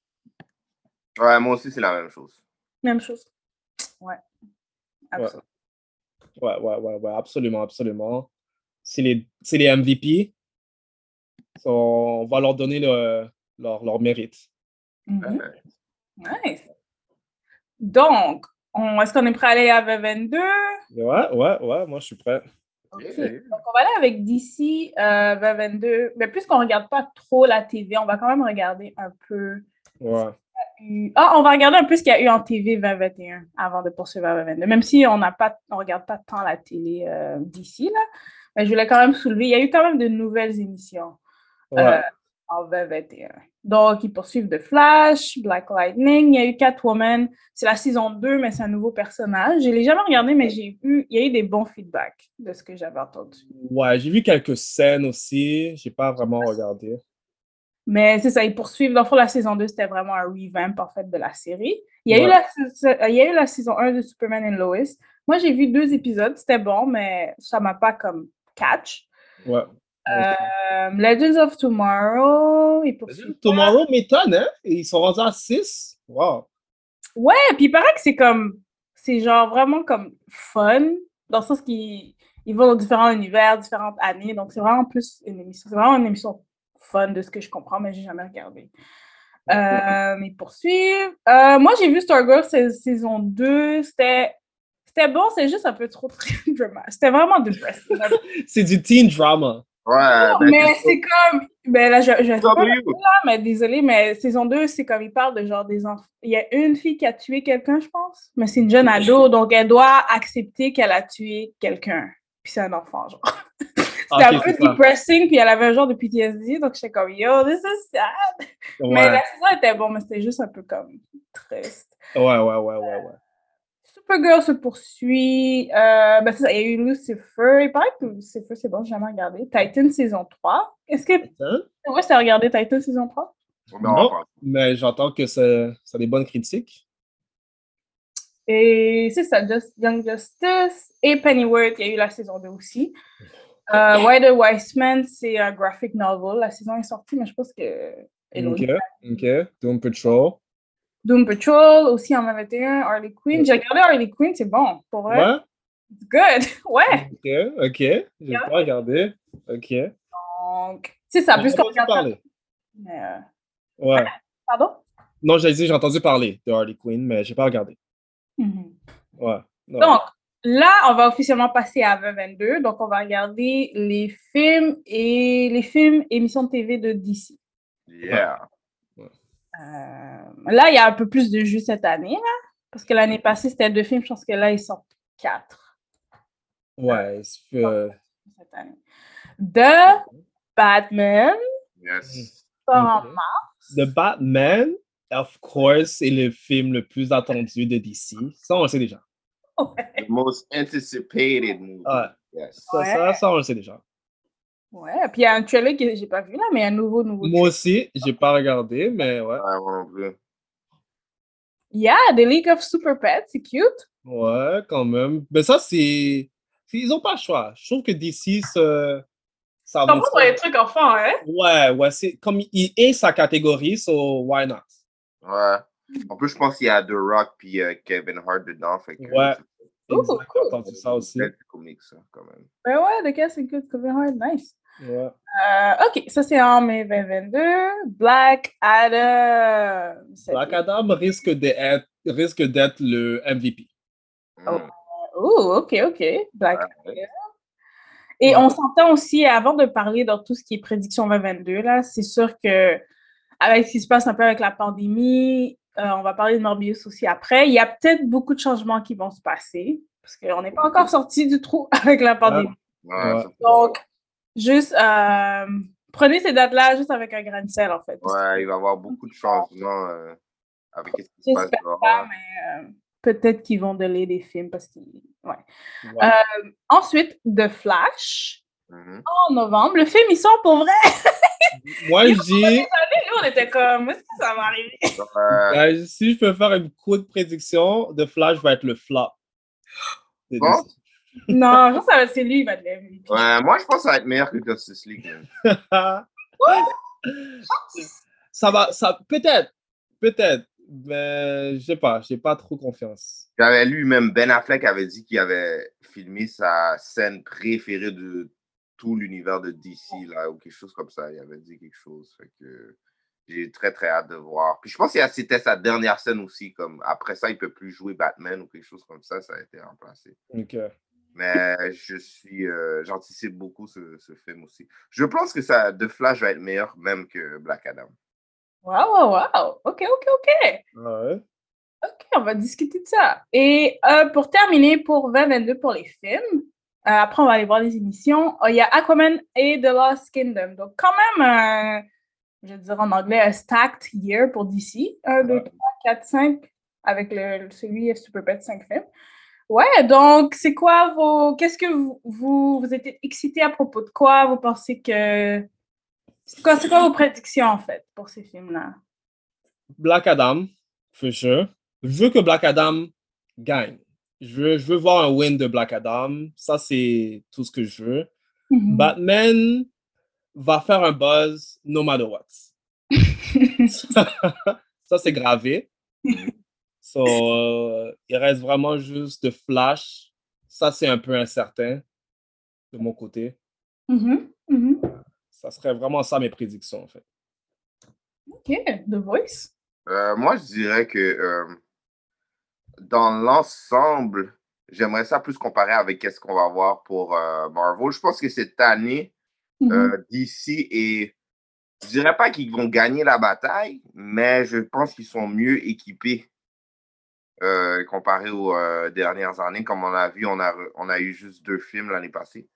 Ouais, moi aussi, c'est la même chose. Même chose. Ouais. Absolument. Ouais, ouais, ouais, ouais, absolument, absolument. C'est les, c'est les MVP. So, on va leur donner le- leur, leur mérite. Mhm. Nice. Donc, on- est-ce qu'on est prêt à aller à 2022? Ouais, ouais, ouais, moi je suis prêt. Ok. Donc, on va aller avec DC euh, 2022. Mais puisqu'on ne regarde pas trop la TV, on va quand même regarder un peu. Ouais. eu- Ah, on va regarder un peu ce qu'il y a eu en TV 2021 avant de poursuivre à 2022. Même si on n'a pas, on regarde pas tant la télé euh, d'ici, là. Mais je voulais quand même soulever, il y a eu quand même de nouvelles émissions Ouais. euh, en 2021. Donc, ils poursuivent The Flash, Black Lightning, il y a eu Catwoman. C'est la saison 2, mais c'est un nouveau personnage. Je ne l'ai jamais regardé, mais j'ai eu, il y a eu des bons feedbacks de ce que j'avais entendu. Ouais, j'ai vu quelques scènes aussi. J'ai pas vraiment regardé. Mais c'est ça, ils poursuivent. Dans le fond, la saison 2, c'était vraiment un revamp, en fait, de la série. Il y a, eu, la, il y a eu la saison 1 de Superman and Lois. Moi, j'ai vu deux épisodes, c'était bon, mais ça m'a pas comme catch. Ouais. Euh, Legends of Tomorrow, ils poursuivent. Tomorrow m'étonne, hein? Ils sont rendus à 6. Wow. Ouais, puis il paraît que c'est comme, c'est genre vraiment comme fun, dans le sens qu'ils ils vont dans différents univers, différentes années, donc c'est vraiment plus une émission, c'est vraiment une émission fun de ce que je comprends, mais j'ai jamais regardé. Euh, mais poursuivre. Euh, moi, j'ai vu Stargirl sa- saison 2, c'était c'était bon, c'est juste un peu trop très drama. C'était vraiment depressing. C'est du teen drama. Ouais, Non, ben, mais c'est comme. Ben là, je, je pas là, mais désolé, mais saison 2, c'est comme il parle de genre des enfants. Il y a une fille qui a tué quelqu'un, je pense, mais c'est une jeune ado, donc elle doit accepter qu'elle a tué quelqu'un. Puis c'est un enfant, genre. C'était Ok, un peu depressing, puis elle avait un genre de PTSD, donc j'étais comme yo, this is sad. Mais la saison était bon, mais c'était juste un peu comme triste. Ouais, ouais, ouais, ouais, ouais. Supergirl se poursuit. Euh, ben ça, il y a eu Lucifer. Il paraît que Lucifer, c'est bon, j'ai jamais regardé. Titan saison 3. Est-ce que. Ouais, c'est regardé Titan saison 3? Non, mais j'entends que ça, ça a des bonnes critiques. Et c'est ça, Just, Young Justice et Pennyworth, il y a eu la saison 2 aussi. Euh, Why the Wise Man, c'est un graphic novel. La saison est sortie, mais je pense que. Ok, ok. Doom Patrol. Doom Patrol, aussi en 21, Harley Quinn. J'ai regardé Harley Quinn, c'est bon, pour vrai. Ouais? It's good. Ouais. Ok, ok. J'ai Yeah. pas regardé. Ok. Donc, c'est ça, J'ai plus qu'on entendu regarde. parler. Mais, euh, Ouais. Pardon? Non, j'ai dit, j'ai entendu parler de Harley Quinn, mais j'ai pas regardé. Mhm. Ouais. non. Donc, là, on va officiellement passer à 2022. Donc, on va regarder les films et les films émissions de TV de DC. Yeah. Euh, là, il y a un peu plus de jus cette année, là. Parce que l'année passée, c'était deux films. Je pense que là, ils sont quatre Ouais, c'est, cette année. The Batman Yes. sort en mars. The Batman, of course, est le film le plus attendu de DC. Ça, on le sait déjà. The most anticipated movie. Ouais. Yes. Ça, ça, ça, on le sait déjà. Ouais, puis il y a un trailer que j'ai pas vu là, mais un nouveau, nouveau. Moi aussi, j'ai pas regardé, mais ouais. Ouais, moi non plus. Yeah, The League of Super Pets, c'est cute. Ouais, quand même. Mais ça, c'est. Ils ont pas le choix. Je trouve que DC, se... ça T'en va. les trucs enfants, hein? Ouais, ouais, c'est comme il est sa catégorie, so why not? Ouais. En plus, je pense qu'il y a The Rock puis euh, Kevin Hart dedans. Fait que, Ouais. J'ai cool. entendu ça aussi. C'est comique, ça, quand même. Ben ouais, The Cast, c'est cute. Kevin Hart, nice. Ouais. Euh, ok, ça c'est en mai 2022. Black Adam. Black Adam risque d'être risque d'être le MVP. Oh. Mm. Oh, ok, ok. Black Ouais. Adam. Et Ouais. on s'entend aussi, avant de parler dans tout ce qui est prédiction 2022, là, c'est sûr que avec ce qui se passe un peu avec la pandémie, euh, on va parler de Morbius aussi après. Il y a peut-être beaucoup de changements qui vont se passer parce qu'on n'est pas encore sorti du trou avec la pandémie. Ouais, Donc, juste euh, prenez ces dates-là juste avec un grain de sel, en fait. Ouais, il va y avoir beaucoup de changements euh, avec ce qui se passe dehors. pas, mais euh, peut-être qu'ils vont donner des films parce qu'ils. Ouais. Ouais. Euh, ensuite, The Flash, Mhm. en novembre. Le film, il sort pour vrai. Moi, je dis, Nous, on était comme, est-ce que ça va arriver? Ouais. euh, si je peux faire une courte prédiction, The Flash va être le flop. Bon? Non, je pense que ça c'est lui, MVP. Ouais, moi, je pense que ça va être meilleur que Justice League. ça va, ça peut-être, peut-être, mais je sais pas, j'ai pas trop confiance. J'avais lu même Ben Affleck avait dit qu'il avait filmé sa scène préférée de tout l'univers de DC, là, ou quelque chose comme ça. Il avait dit quelque chose. Fait que j'ai très, très hâte de voir. Puis je pense que c'était sa dernière scène aussi. Comme après ça, il peut plus jouer Batman ou quelque chose comme ça. Ça a été remplacé. Euh, Mais je suis, euh, j'anticipe beaucoup ce, ce film aussi. Je pense que ça, The Flash va être meilleur même que Black Adam. Waouh, waouh, waouh. OK, OK, OK. ouais. OK, on va discuter de ça. Et euh, pour terminer, pour 2022, pour les films, euh, après, on va aller voir les émissions. Euh, Il y a Aquaman et The Lost Kingdom. Donc, quand même, euh, je vais dire en anglais, un stacked year pour DC. 1, 2, 3, 4, 5, avec le, celui Super Pet 5 films. Ouais, donc, c'est quoi vos. Qu'est-ce que vous, vous, vous êtes excité à propos de quoi? Vous pensez que. C'est quoi, quoi vos prédictions, en fait, pour ces films-là? Black Adam, for sure. Je veux que Black Adam gagne. Je veux, je veux voir un win de Black Adam. Ça, c'est tout ce que je veux. Mhm. Batman va faire un buzz no matter what. ça, c'est gravé. So, euh, il reste vraiment juste de Flash. Ça, c'est un peu incertain de mon côté. Mhm, mhm. Ça serait vraiment ça mes prédictions, en fait. OK, The Voice. Euh, moi, je dirais que euh, dans l'ensemble, j'aimerais ça plus comparer avec ce qu'on va voir pour euh, Marvel. Je pense que cette année, Mhm. euh, DC et je dirais pas qu'ils vont gagner la bataille, mais je pense qu'ils sont mieux équipés euh, comparé aux euh, dernières années. Comme on a vu, on a, re- on a eu juste deux films l'année passée.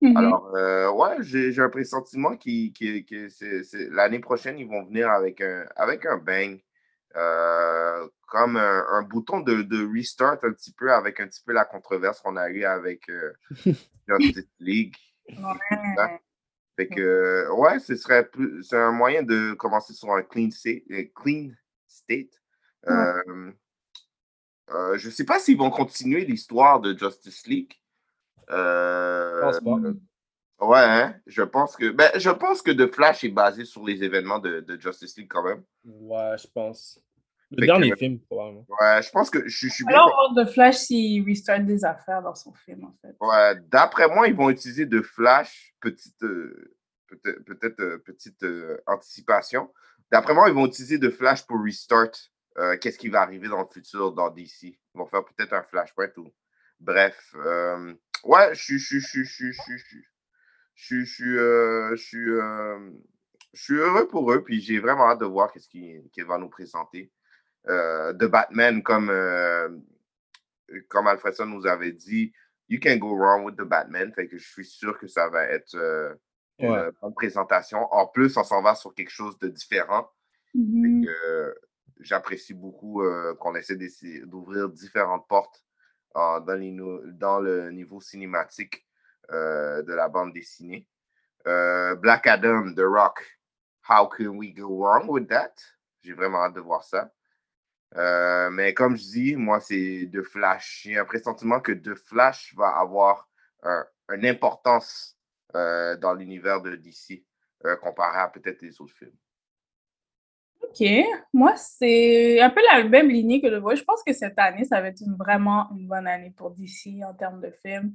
Mhm. Alors, euh, ouais, j'ai un pressentiment qui, qui- que c'est- c'est- l'année prochaine, ils vont venir avec un, avec un bang. Comme un, un bouton de, de restart un petit peu avec un petit peu la controverse qu'on a eue avec Justice League. Ouais. Fait que, ouais, ce serait plus, c'est un moyen de commencer sur un clean state. clean state. Ouais. Euh, je sais pas s'ils vont continuer l'histoire de Justice League. Euh, Je pense pas. Ouais, hein, je pense que ben, je pense que The Flash est basé sur les événements de, de Justice League quand même. Ouais, je pense. Le Fait dernier que- film, probablement. Ouais, je pense que je, je suis bien. Alors, on va voir The Flash s'il restart des affaires dans son film, en fait. Ouais, d'après moi, ils vont utiliser de Flash, petite, euh, peut-être, peut-être euh, petite euh, anticipation. D'après moi, ils vont utiliser de Flash pour restart. Euh, Qu'est-ce qui va arriver dans le futur dans DC? Ils vont faire peut-être un flashpoint ou. Bref. euh, ouais, je suis. Je suis. Je suis. Je suis. Je suis. Je suis. Je suis. euh, je suis, je suis heureux pour eux, puis j'ai vraiment hâte de voir qu'est-ce qu'il qu'il va nous présenter. Euh, de Batman, comme, euh, comme Alfredson nous avait dit, you can go wrong with the Batman. Fait que je suis sûr que ça va être euh, une Ouais. bonne présentation. En plus, on s'en va sur quelque chose de différent. J'apprécie beaucoup euh, qu'on essaie d'ouvrir différentes portes euh, dans, le niveau cinématique euh, de la bande dessinée. Euh, Black Adam, The Rock, How can we go wrong with that? J'ai vraiment hâte de voir ça. Mais comme je dis, moi, c'est de Flash. J'ai un pressentiment que de Flash va avoir un- une importance dans l'univers de DC comparé à peut-être les autres films. OK. Moi, c'est un peu la même lignée que le voix. Je pense que cette année, ça va être une- vraiment une bonne année pour DC en termes de films.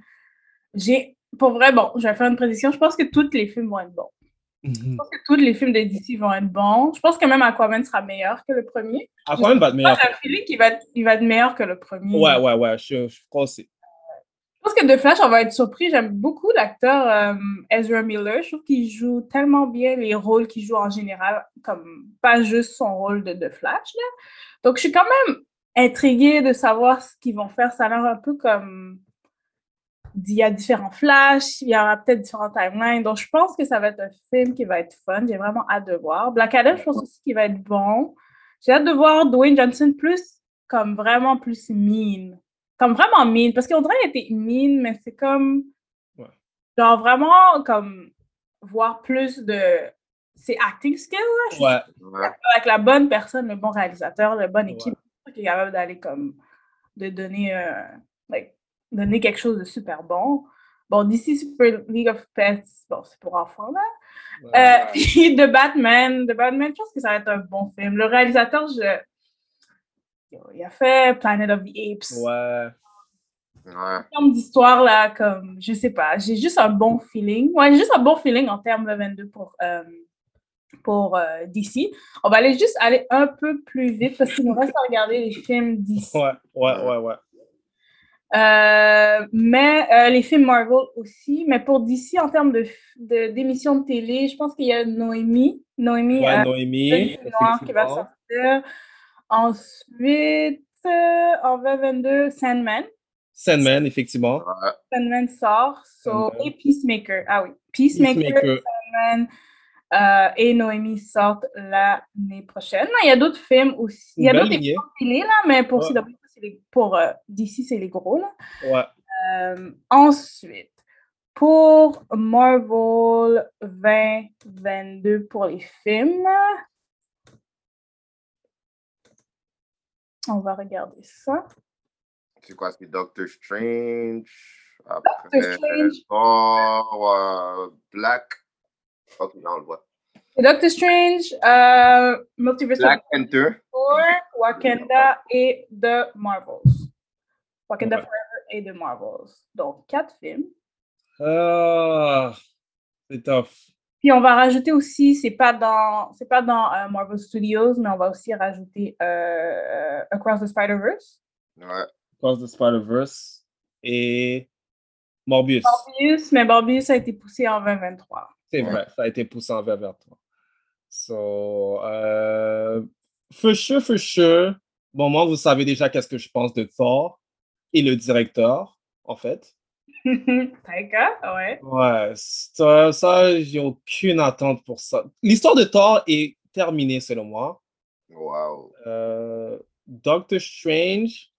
J'ai, pour vrai, bon, je vais faire une prédiction. Je pense que tous les films vont être bons. Je pense que tous les films de DC vont être bons. Je pense que même Aquaman sera meilleur que le premier. Aquaman va être meilleur. j'ai un feeling qu'il va, être- il va être meilleur que le premier. Ouais, ouais, ouais, je, je crois aussi. Pense que de Flash, on va être surpris. J'aime beaucoup l'acteur euh, Ezra Miller. Je trouve qu'il joue tellement bien les rôles qu'il joue en général, comme pas juste son rôle de, de Flash. là. Donc, je suis quand même intriguée de savoir ce qu'ils vont faire. Ça a l'air un peu comme. Il y a différents Flash, il y aura peut-être différents timelines. Donc, je pense que ça va être un film qui va être fun. J'ai vraiment hâte de voir. Black Adam, je pense aussi qu'il va être bon. J'ai hâte de voir Dwayne Johnson plus, comme vraiment plus mean comme vraiment mine, parce qu'on dirait qu'il était mine, mais c'est comme, Ouais. genre vraiment comme voir plus de ses acting skills, là, Ouais. Avec la bonne personne, le bon réalisateur, la bonne Ouais. équipe, qui est capable d'aller comme, de donner, euh, like, donner quelque chose de super bon. Bon, DC Super League of Pets, bon, c'est pour enfants, là. Euh, puis The Batman, The Batman, je pense que ça va être un bon film. Le réalisateur, je... Il a fait Planet of the Apes. Ouais. Ouais. En termes d'histoire, là, comme, je sais pas, j'ai juste un bon feeling. Ouais, j'ai juste un bon feeling en termes de 22 pour, euh, pour euh, DC. On va aller juste aller un peu plus vite parce qu'il nous reste à regarder les films DC. Ouais, ouais, ouais, ouais. Euh, mais euh, les films Marvel aussi. Mais pour DC, en termes de, de- d'émissions de, télé, je pense qu'il y a Noémie. Noémie, Ouais, euh, Noémie, noir qui va sortir. Ensuite, euh, en 2022, Sandman. Sandman, effectivement. Sandman sort. So, Sandman. et Peacemaker. Ah oui. Peacemaker, Peacemaker. Sandman euh, et Noémie sortent l'année prochaine. Il y a d'autres films aussi. Il y a d'autres télé, là, mais pour, Ouais. Les- pour euh, DC, c'est les gros. Là. Ouais. Euh, ensuite, pour Marvel 2022 pour les films, on va regarder ça. C'est quoi? C'est Doctor Strange. Après, Strange. Thor, euh, Black. Ok, non, on le voit. Doctor Strange, euh, Multiverse of Black Panther. Wakanda et The Marvels. Wakanda Ouais. Forever et The Marvels. Donc, quatre films. Ah, c'est tough. Puis on va rajouter aussi, c'est pas dans, c'est pas dans euh, Marvel Studios, mais on va aussi rajouter euh, Across the Spider-Verse. Ouais. Cross the Spider-Verse et Morbius. Morbius, mais Morbius a été poussé en 2023. C'est Ouais. vrai, ça a été poussé en vers vers toi. So, euh, for sure, for sure. Bon, moi, vous savez déjà qu'est-ce que je pense de Thor et le directeur, en fait. Taika, ouais. Ouais, ça, ça j'ai aucune attente pour ça. L'histoire de Thor est terminée, selon moi. Wow. Euh, Doctor Strange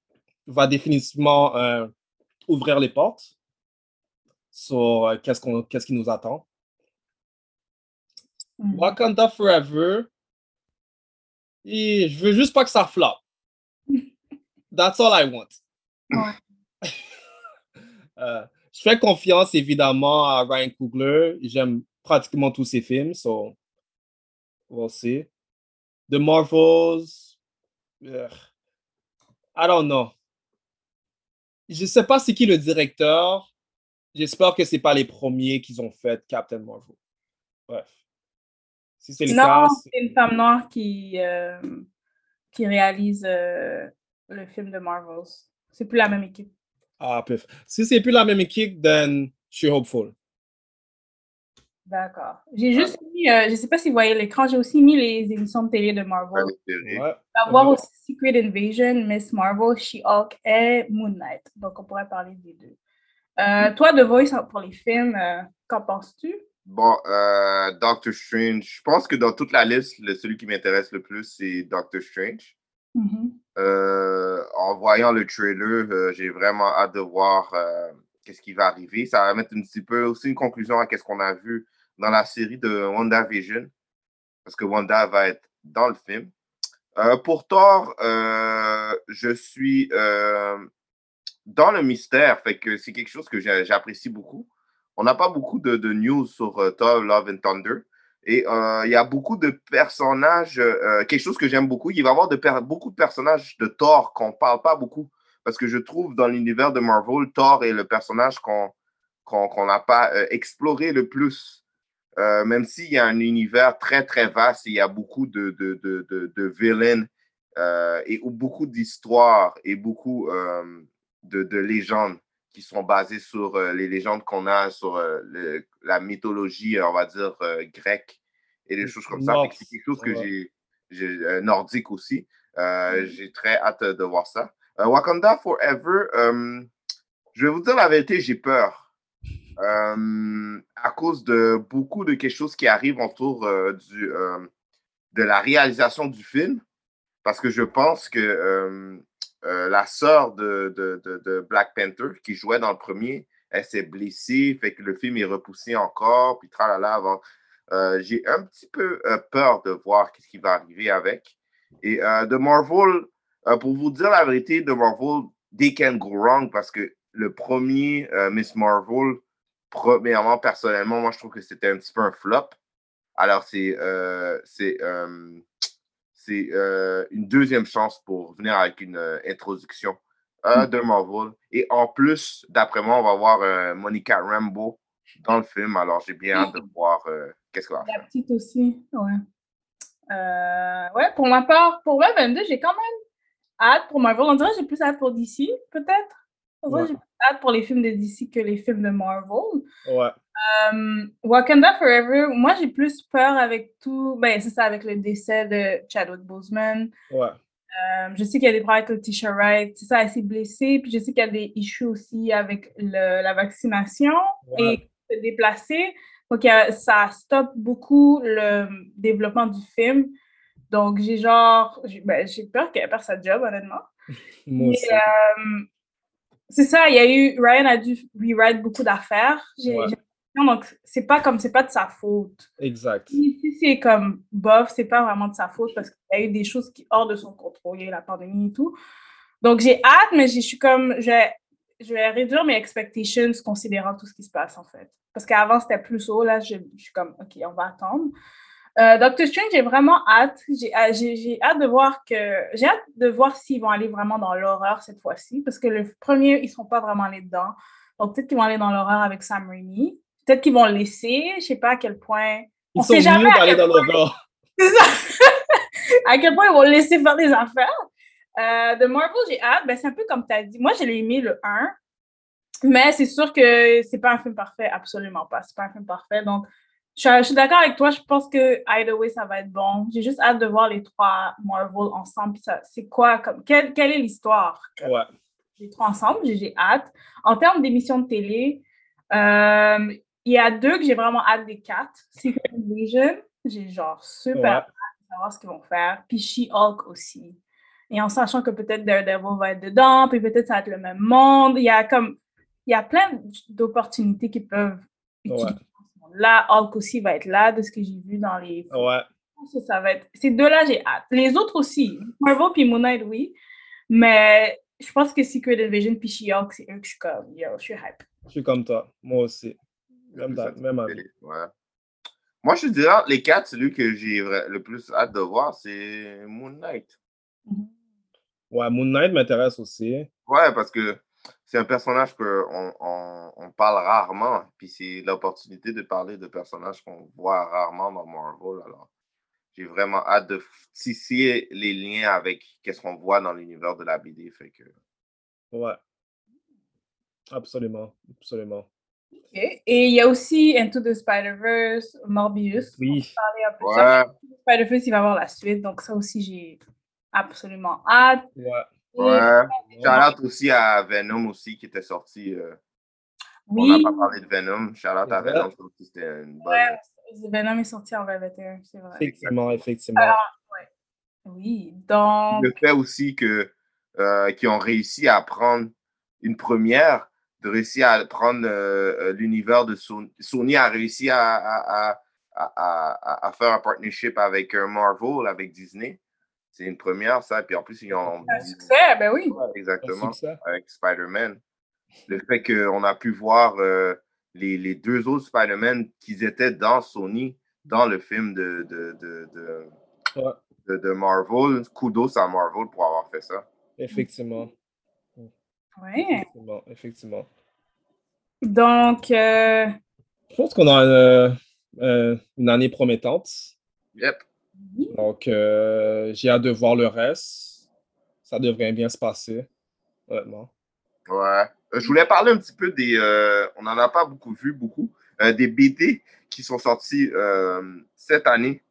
va définitivement euh, ouvrir les portes sur euh, qu'est-ce qu'on, qu'est-ce qui nous attend. Mhm. Wakanda Forever, et je veux juste pas que ça flop. That's all I want. Ouais. Euh, je fais confiance évidemment à Ryan Coogler. J'aime pratiquement tous ses films, so we'll see. The Marvels, Ugh. I don't know. Je sais pas c'est qui le directeur. J'espère que c'est pas les premiers qu'ils ont fait Captain Marvel. Bref. Si c'est le Non, cas, c'est- c'est une femme noire qui, euh, qui réalise euh, le film de Marvels. C'est plus la même équipe. Ah, pif. Si c'est plus la même équipe, then je suis hopeful. D'accord. J'ai juste mis, euh, je sais pas si vous voyez l'écran, j'ai aussi mis les émissions de télé de Marvel. Ouais. On va voir aussi Secret Invasion, Miss Marvel, She-Hulk et Moon Knight. Donc, on pourrait parler des deux. Euh, toi, The Voice, pour les films, euh, qu'en penses-tu? Bon, euh, Doctor Strange. Je pense que dans toute la liste, le, celui qui m'intéresse le plus, c'est Doctor Strange. Mhm. Euh, en voyant le trailer, euh, j'ai vraiment hâte de voir euh, qu'est-ce qui va arriver. Ça va mettre un petit peu aussi une conclusion à qu'est-ce qu'on a vu dans la série de WandaVision, parce que Wanda va être dans le film. Pour Thor, je suis dans le mystère, fait que c'est quelque chose que j'apprécie beaucoup. On n'a pas beaucoup de, news sur Thor, Love and Thunder. Et euh, il y a beaucoup de personnages, euh, quelque chose que j'aime beaucoup, il va y avoir beaucoup de personnages de Thor qu'on ne parle pas beaucoup. Parce que je trouve dans l'univers de Marvel, Thor est le personnage qu'on n'a pas euh, exploré le plus. Même s'il y a un univers très, très vaste, il y a beaucoup de, de, villains euh, et ou beaucoup d'histoires et beaucoup de légendes qui sont basées sur euh, les légendes qu'on a sur euh, le- la mythologie, on va dire, euh, grecque et des choses comme ça. C'est quelque chose que Ouais. j'ai, nordique aussi. Euh, J'ai très hâte de voir ça. Wakanda Forever, je vais vous dire la vérité, j'ai peur. À cause de beaucoup de quelque chose qui arrive autour du, de la réalisation du film. Parce que je pense que euh, la sœur de, de, de, Black Panther, qui jouait dans le premier, elle s'est blessée, fait que le film est repoussé encore, puis tralala avant. Euh, J'ai un petit peu euh, peur de voir ce qui va arriver avec. Et de Marvel, pour vous dire la vérité, de Marvel, they can go wrong parce que le premier Miss Marvel, premièrement, personnellement, moi, je trouve que c'était un petit peu un flop. Alors, c'est c'est, c'est, euh, une deuxième chance pour venir avec une euh, introduction euh, de Marvel. Et en plus, d'après moi, on va voir euh, Monica Rambeau dans le film. Alors, j'ai bien hâte de voir euh, qu'est-ce qu'on va faire. La petite aussi, ouais. Euh, ouais, pour ma part, pour Web 22, j'ai quand même hâte pour Marvel. On dirait que j'ai plus hâte pour DC, peut-être. On dirait que Ouais. j'ai plus hâte pour les films de DC que les films de Marvel. Ouais. Euh, Wakanda Forever, moi j'ai plus peur avec tout. Ben, c'est ça, avec le décès de Chadwick Boseman. Ouais. Euh, je sais qu'il y a des problèmes avec Letitia Wright. C'est ça, elle s'est blessée. Puis je sais qu'il y a des issues aussi avec le- la vaccination Ouais. et se déplacer. Donc, a- ça stoppe beaucoup le développement du film. Donc, j'ai genre. J'ai ben, j'ai peur qu'elle perde sa job, honnêtement. Moi euh, c'est ça, il y a eu. Ryan a dû rewrite beaucoup d'affaires. J'ai Ouais. Donc, c'est pas comme c'est pas de sa faute. Exact. Si, si c'est comme bof, c'est pas vraiment de sa faute parce qu'il y a eu des choses qui hors de son contrôle, il y a eu la pandémie et tout. Donc j'ai hâte, mais je suis comme, je vais, je vais réduire mes expectations considérant tout ce qui se passe en fait. Parce qu'avant c'était plus haut, là je, je suis comme, ok, on va attendre. Euh, Doctor Strange, j'ai vraiment hâte. J'ai euh, j'ai hâte de voir que j'ai hâte de voir s'ils vont aller vraiment dans l'horreur cette fois-ci, parce que le premier ils sont pas vraiment allés dedans. Donc peut-être qu'ils vont aller dans l'horreur avec Sam Raimi. Peut-être qu'ils vont le laisser. Je sais pas à quel point. Ils on sont sait jamais mieux d'aller dans point- l'horreur. c'est ça. à quel point ils vont le laisser faire des affaires. Euh, de Marvel, j'ai hâte. Ben, c'est un peu comme tu as dit. Moi, je l'ai aimé le 1. Mais c'est sûr que c'est pas un film parfait. Absolument pas. C'est pas un film parfait. Donc, je suis, je suis d'accord avec toi. Je pense que Either Way, ça va être bon. J'ai juste hâte de voir les trois Marvel ensemble. C'est quoi comme. Quelle, quelle est l'histoire? Ouais. les trois ensemble, j'ai j'ai hâte. En termes d'émissions de télé, euh, il y a deux que j'ai vraiment hâte des quatre. Secret Invasion, j'ai genre super Ouais. hâte de savoir ce qu'ils vont faire. Puis She-Hulk aussi. Et en sachant que peut-être Daredevil va être dedans, puis peut-être ça va être le même monde. Il y a comme, il y a plein d'opportunités qui peuvent utiliser Ouais. monde-là. Hulk aussi va être là, de ce que j'ai vu dans les Ouais. ça, ça va être. Ces deux-là, j'ai hâte. Les autres aussi. Marvel puis Moon Knight, oui. Mais je pense que Secret Invasion puis She-Hulk, c'est eux que je suis comme, yo, je suis hype. Je suis comme toi. Moi aussi. Même, ta- même. Ouais. Moi, je dirais, les quatre, celui que j'ai le plus hâte de voir, c'est Moon Knight. Ouais, Moon Knight m'intéresse aussi. Ouais, parce que c'est un personnage qu'on on, on parle rarement. Puis c'est l'opportunité de parler de personnages qu'on voit rarement dans Marvel. Alors, j'ai vraiment hâte de tisser les liens avec qu'est-ce qu'on voit dans l'univers de la BD. Fait que, Ouais. Absolument. Absolument. Ok. Et il y a aussi Into the Spider-Verse, Morbius. Oui. On un peu ouais, Spider-Verse, il va avoir la suite. Donc, ça aussi, j'ai absolument hâte. Ouais. Ouais. Shout-out aussi à Venom aussi qui était sorti. euh, On Oui, n'a pas parlé de Venom. Shout-out à C'est vrai. Venom. C'était une bonne. ouais, Venom est sorti en 2021, c'est vrai. Effectivement, effectivement. Alors, ouais. Oui, donc, le fait aussi que euh, qu'ils ont réussi à prendre une première, de réussir à prendre euh, euh, l'univers de Sony. Sony a réussi à, à, à, à, faire un partnership avec euh, Marvel, avec Disney. C'est une première, ça. Puis en plus, ils ont. un succès, ben oui. Exactement. Avec Spider-Man. Le fait qu'on a pu voir euh, les, les deux autres Spider-Man qu'ils étaient dans Sony, dans le film de, de, de, de, Ouais. de, de Marvel. Kudos à Marvel pour avoir fait ça. Effectivement. Ouais. Effectivement. Effectivement. Donc, euh, Je pense qu'on a euh, euh, une année promettante. Yep. Donc, euh, j'ai hâte de voir le reste. Ça devrait bien se passer, honnêtement. Ouais. Euh, Je voulais parler un petit peu des. euh, on n'en a pas beaucoup vu, beaucoup. euh, des BD qui sont sortis euh, cette année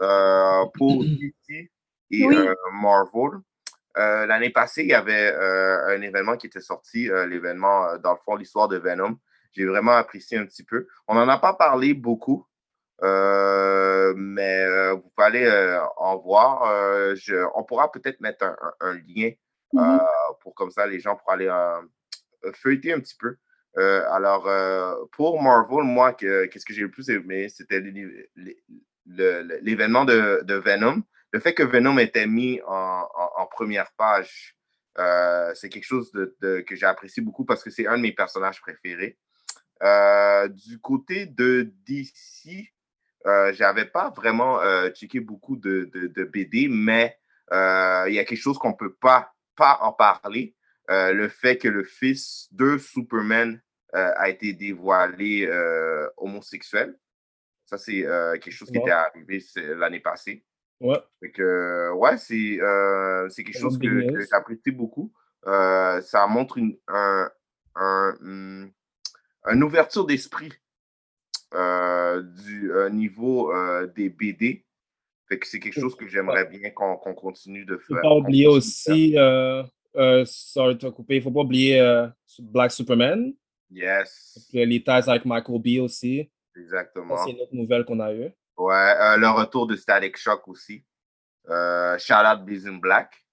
euh, pour DC et Oui. euh, Marvel. Euh, L'année passée, il y avait euh, un événement qui était sorti, euh, l'événement, dans le fond, l'histoire de Venom. J'ai vraiment apprécié un petit peu. On n'en a pas parlé beaucoup, mais vous pouvez aller en voir. Je- on pourra peut-être mettre un, un- un lien Mhm. euh, pour comme ça, les gens pourront aller feuilleter un petit peu. Alors, pour Marvel, moi, que- qu'est-ce que j'ai le plus aimé, c'était l'événement de, de Venom. Le fait que Venom était mis en, en- en première page, euh, c'est quelque chose de, de- que j'ai apprécié beaucoup parce que c'est un de mes personnages préférés. Euh, du côté de DC, euh, j'avais pas vraiment euh, checké beaucoup de, de- de BD, mais il y a quelque chose qu'on peut pas, pas en parler. Le fait que le fils de Superman a été dévoilé homosexuel. Ça, c'est quelque chose qui était arrivé l'année passée. Ouais. Fait que, euh, ouais, c'est euh, quelque chose que, que j'apprécie beaucoup. Euh, ça montre une, un, un, hum, une ouverture d'esprit euh, du euh, niveau euh, des BD. Fait que c'est quelque chose que j'aimerais bien qu'on qu'on continue de Faut faire. pas qu'on oublier continue de faire. aussi, sorry de couper, il faut pas oublier Black Superman, Yes, les ties avec Michael B aussi. Exactement. c'est une autre nouvelle qu'on a eue. Ouais, euh, le retour de Static Shock aussi. Euh, shout out Black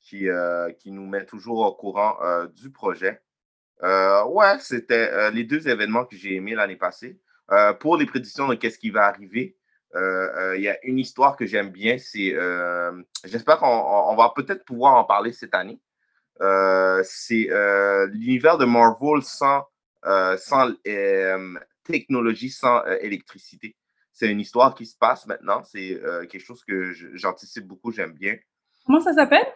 qui, euh, qui nous met toujours au courant euh, du projet. Ouais, c'était les deux événements que j'ai aimés l'année passée. Pour les prédictions de qu'est-ce qui va arriver, il y a une histoire que j'aime bien. C'est, j'espère qu'on on- on va peut-être pouvoir en parler cette année. C'est l'univers de Marvel sans, sans technologie, sans électricité. C'est une histoire qui se passe maintenant. C'est euh, quelque chose que j'anticipe beaucoup, j'aime bien. comment ça s'appelle?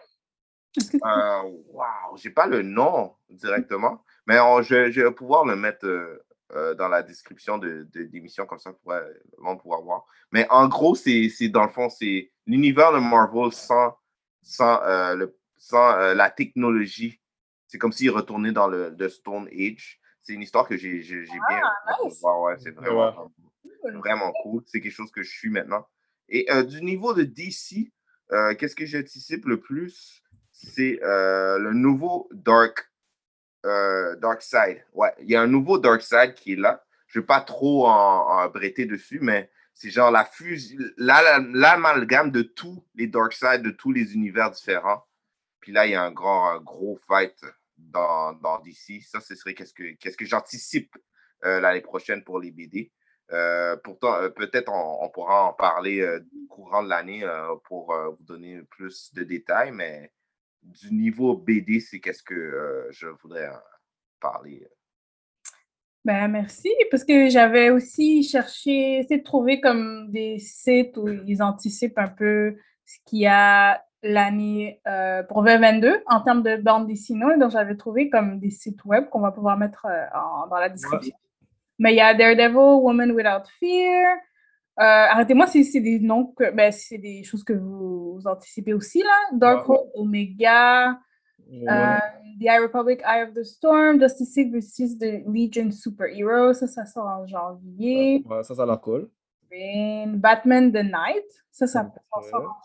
Euh, wow, j'ai pas le nom directement, mais on- je, je vais pouvoir le mettre euh, euh, dans la description de, de l'émission, comme ça, pour monde pouvoir voir. Mais en gros, c'est c'est- dans le fond, c'est l'univers de Marvel sans, sans, euh, le, sans euh, la technologie. C'est comme s'il retournait dans le, le Stone Age. C'est une histoire que j'ai j'ai- j'ai bien nice. Ouais, c'est vraiment. Vraiment cool. C'est quelque chose que je suis maintenant. Et euh, du niveau de DC, euh, qu'est-ce que j'anticipe le plus? C'est euh, le nouveau Dark, Dark Side. Ouais, il y a un nouveau Dark Side qui est là. Je ne vais pas trop en, en bretter dessus, mais c'est genre la l'amalgame de tous les Dark Side, de tous les univers différents. Puis là, il y a un grand, gros fight dans, dans DC. Ça, ce serait qu'est-ce que, qu'est-ce que j'anticipe l'année prochaine pour les BD. Euh, pourtant, euh, peut-être on, on pourra en parler euh, courant de l'année euh, pour vous donner plus de détails, mais du niveau BD, c'est qu'est-ce que je voudrais parler. Ben, merci, parce que j'avais aussi cherché, essayé de trouver comme des sites où ils anticipent un peu ce qu'il y a l'année pour 2022 en termes de bande dessinée. Donc, j'avais trouvé comme des sites web qu'on va pouvoir mettre en- dans la description. Mais il y a Daredevil, Woman Without Fear. Euh, Arrêtez-moi si c'est des noms que. Ben, c'est des choses que vous, vous anticipez aussi, là. Darkhold, Omega, Ouais. euh, The High Republic, Eye of the Storm, Justice League versus the Legion Super Heroes. Ça, ça sort en janvier. Ouais, ça, ça a l'air cool. Batman the Night. Ça, ça,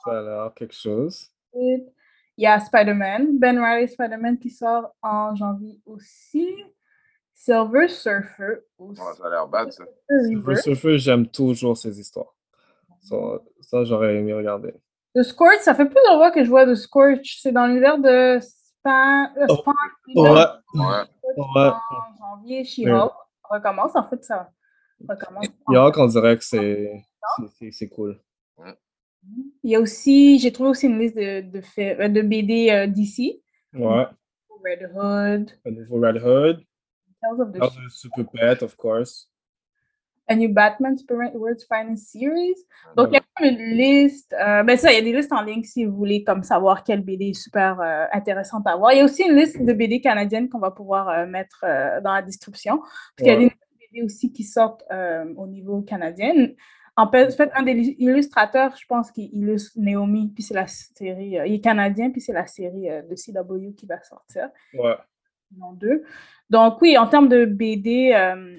ça a l'air quelque chose. Il y a Spider-Man, Ben Riley Spider-Man qui sort en janvier aussi. Silver Surfer aussi. Ouais, ça a l'air bad, ça. Silver. Surfer, j'aime toujours ces histoires. Ça, ça, j'aurais aimé regarder. The Scorch, ça fait plusieurs fois que je vois The Scorch. C'est dans l'univers de Span. euh, Oh, Spawn, Ouais, Ouais. ouais. En janvier, She-Hulk recommence. En fait, ça recommence. York, on dirait que c'est c'est- cool. Il y a aussi, j'ai trouvé aussi une liste de, de, faits- euh, de BD euh, d'ici. Ouais. Red Hood, Un nouveau Red Hood. Tales of the of Super Pet, of course. A New Batman Superman World's Finest Series. Donc, il y a comme une liste. euh, ben ça, il y a des listes en ligne si vous voulez comme savoir quelle BD est super euh, intéressante à voir. Il y a aussi une liste de BD canadiennes qu'on va pouvoir euh, mettre euh, dans la description. Parce qu'il y a Ouais. des BD aussi qui sortent euh, au niveau canadien. En fait, un des illustrateurs, je pense, qui illustre Naomi, puis c'est la série, il est canadien, puis c'est la série de CW qui va sortir Ouais. Deux. Donc oui, en termes de BD, euh,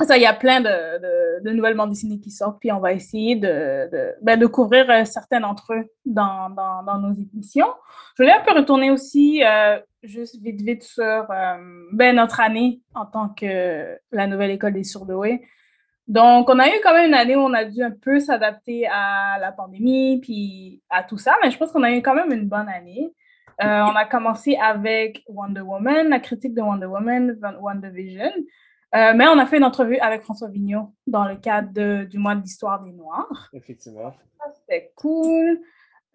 ça, il y a plein de, de- nouvelles bandes dessinées qui sortent, puis on va essayer de, de, ben, couvrir euh, certains d'entre eux dans, dans, dans nos émissions. Je voulais un peu retourner aussi, euh, juste vite, vite sur ben, notre année en tant que la nouvelle école des surdoués. Donc, on a eu quand même une année où on a dû un peu s'adapter à la pandémie, puis à tout ça, mais je pense qu'on a eu quand même une bonne année. Euh, on a commencé avec Wonder Woman, la critique de Wonder Woman, WandaVision. Euh, mais on a fait une entrevue avec François Vigneault dans le cadre de- du mois de l'histoire des Noirs. Effectivement. C'était cool.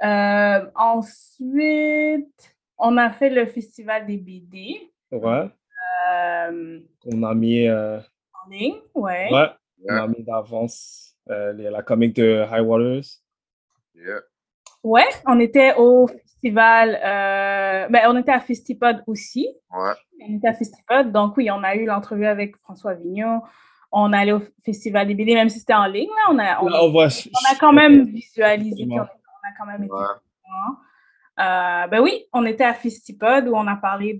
Euh, ensuite, on a fait le festival des BD Ouais. euh, On a mis, euh, en ligne. Ouais. ouais, on a mis d'avance euh, la comique de High Waters. Yeah. Ouais, on était au festival, euh, ben, on était à Festipod aussi. Ouais. On était à Festipod, donc oui, on a eu l'entrevue avec François Vigneault. On allait au festival des BD, même si c'était en ligne, là, on a, on, Là, on voit. on a quand même visualisé, on, a quand même été Ouais. Euh, ben oui, on était à Festipod où on a parlé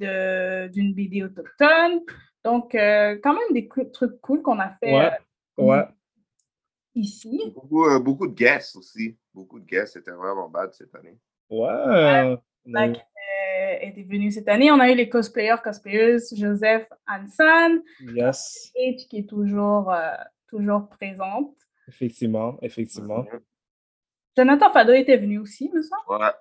d'une BD autochtone. Donc, euh, quand même des trucs cool qu'on a fait Ouais. euh, Ouais. ici. Beaucoup, euh, beaucoup de guests aussi. Beaucoup de guests. C'était vraiment bad cette année. Ouais. Mac euh, était venu cette année. On a eu les cosplayers, cosplayeuses, Joseph Hansan, Yes. H qui est toujours, euh, toujours présente. Effectivement. Effectivement. Jonathan Fado était venu aussi, me semble. Ouais.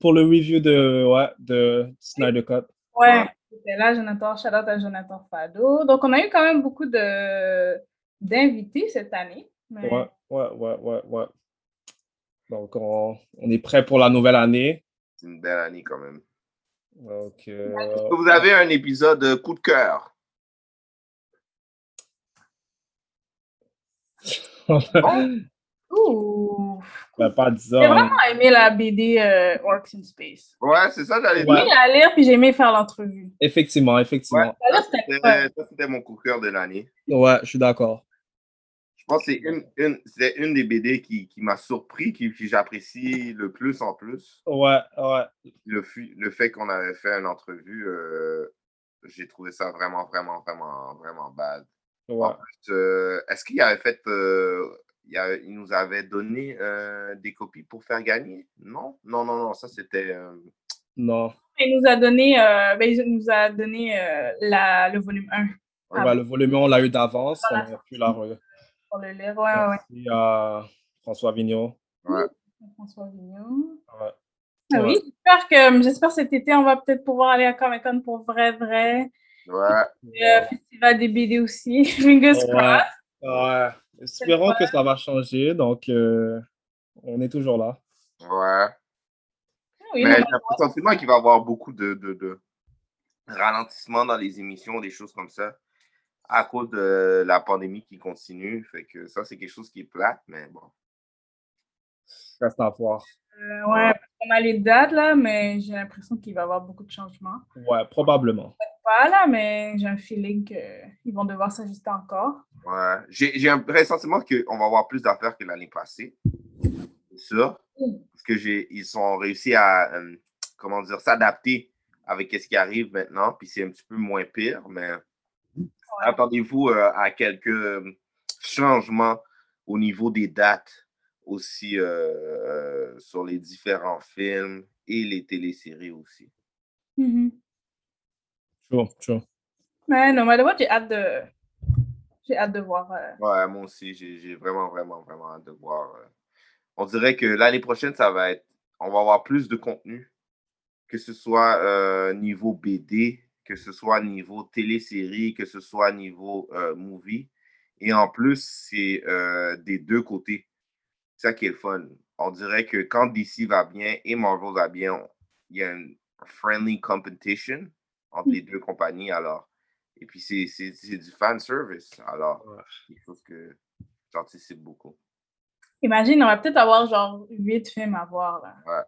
Pour le review de, ouais, de Snyder Cut. Ouais, c'était là, Jonathan. Shout out à Jonathan Fado. Donc, on a eu quand même beaucoup de d'invités cette année. mais- Ouais, ouais, ouais, ouais, ouais. Donc, on, on est prêt pour la nouvelle année. C'est une belle année quand même. Donc, euh, Est-ce que vous avez un épisode euh, coup de cœur? Ouh! ben, pas. J'ai vraiment aimé la BD euh, Orcs in Space. Ouais, c'est ça, j'allais J'ai dire. aimé la lire, puis j'ai aimé faire l'entrevue. Effectivement, effectivement. Ça, c'était mon coup de cœur de l'année. Ouais, je suis d'accord. Je pense que c'est une, une, c'est une des BD qui, qui m'a surpris, qui, que j'apprécie le plus en plus. Ouais, ouais. Le, fu- le fait qu'on avait fait une entrevue, euh, j'ai trouvé ça vraiment, vraiment, vraiment, vraiment bad. Ouais. En plus, euh, est-ce qu'il avait fait. euh, il, a- il nous avait donné euh, des copies pour faire gagner? Non? Non, non, non, ça c'était. euh, Non. Il nous a donné, euh, ben, il nous a donné euh, la, le volume 1 Ouais, Ah ben, le volume, on l'a eu d'avance. On Voilà. a pu la re- pour le lire. Ouais, ouais, ouais. Merci à François Vigneault. ouais. François. Ouais. Ah oui, j'espère que j'espère cet été, on va peut-être pouvoir aller à Comic Con pour vrai, vrai. Ouais. Le festival des BD aussi. Fingers Ouais. crossed. Ouais. Espérons que ça va changer. Donc, euh, on est toujours là. Ouais. Oui, Mais j'ai le sentiment qu'il va y avoir beaucoup de, de, de ralentissement dans les émissions, des choses comme ça, à cause de la pandémie qui continue. Fait que ça, c'est quelque chose qui est plate, mais bon. Reste à voir. Euh, ouais, on a les dates là, mais j'ai l'impression qu'il va y avoir beaucoup de changements. Ouais, probablement. Pas là, mais j'ai un feeling qu'ils vont devoir s'ajuster encore. Ouais. J'ai j'ai un pressentiment qu'on va avoir plus d'affaires que l'année passée. C'est sûr. Parce que j'ai ils ont réussi à, euh, comment dire, s'adapter avec ce qui arrive maintenant. Puis c'est un petit peu moins pire, mais attendez-vous euh, à quelques euh, changements au niveau des dates aussi euh, euh, sur les différents films et les téléséries aussi. Mhm. Sure, sure. Mais no matter what, j'ai hâte de. J'ai hâte de voir. euh, Ouais, moi aussi, j'ai j'ai vraiment, vraiment, vraiment hâte de voir. euh. On dirait que l'année prochaine, ça va être. On va avoir plus de contenu, que ce soit euh, niveau BD, que ce soit niveau télésérie, que ce soit niveau euh, movie. Et en plus, c'est euh, des deux côtés. C'est ça qui est le fun. On dirait que quand DC va bien et Marvel va bien, il y a une friendly competition entre les deux compagnies. Alors, et puis c'est c'est- c'est du fan service. Alors, c'est quelque chose que j'anticipe beaucoup. Imagine, on va peut-être avoir genre huit films à voir là. Ouais.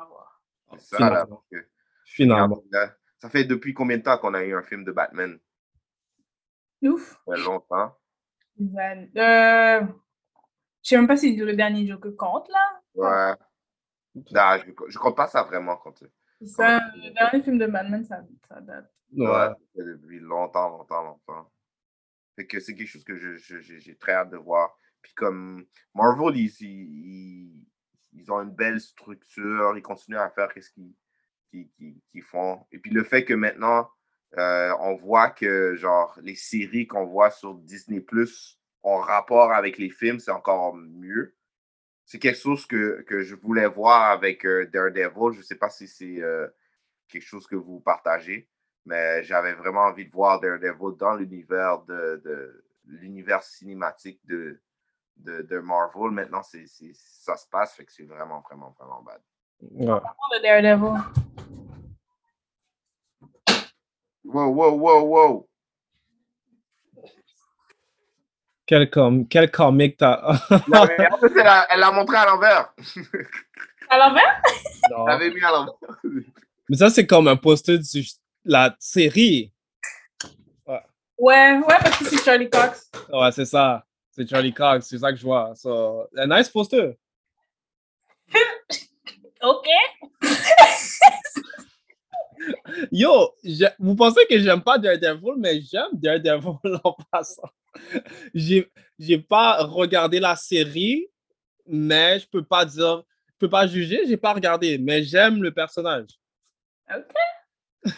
À voir. C'est ça. Finalement. que- Finalement. Là, Ça fait depuis combien de temps qu'on a eu un film de Batman? Ouf. Ça fait longtemps. Van- Euh, je sais même pas si le dernier Joker compte là. Ouais. Non, je, je compte pas ça vraiment quand C'est ça, le dernier film de Batman, ça, ça date. Ouais, ça fait depuis longtemps, longtemps, longtemps. Fait que c'est quelque chose que je- je- j'ai j'ai très hâte de voir. Puis comme Marvel, ils, ils, ils ont une belle structure, ils continuent à faire ce qu'ils qu'ils font. Et puis le fait que maintenant, euh, on voit que genre les séries qu'on voit sur Disney Plus ont rapport avec les films, c'est encore mieux. C'est quelque chose que, que je voulais voir avec euh, Daredevil. Je ne sais pas si c'est euh, quelque chose que vous partagez, mais j'avais vraiment envie de voir Daredevil dans l'univers de, de l'univers cinématique de, de, de Marvel. Maintenant, c'est- ça se passe, fait que c'est vraiment, vraiment, vraiment bad. Ouais. Le Daredevil. Wow, wow, wow, wow! Quel, com quel comic t'as. Non, mais en plus, elle a- elle l'a montré à l'envers. À l'envers? Non. Elle l'avait mis à l'envers. Mais ça, c'est comme un poster de la série. Ouais, ouais, parce que c'est Charlie Cox. Ouais, c'est ça. C'est Charlie Cox, c'est ça que je vois. So, a nice poster. OK. Yo, je- vous pensez que j'aime pas Daredevil, mais j'aime Daredevil en passant. J'ai j'ai pas regardé la série, mais je peux pas dire, je peux pas juger, j'ai pas regardé, mais j'aime le personnage. OK.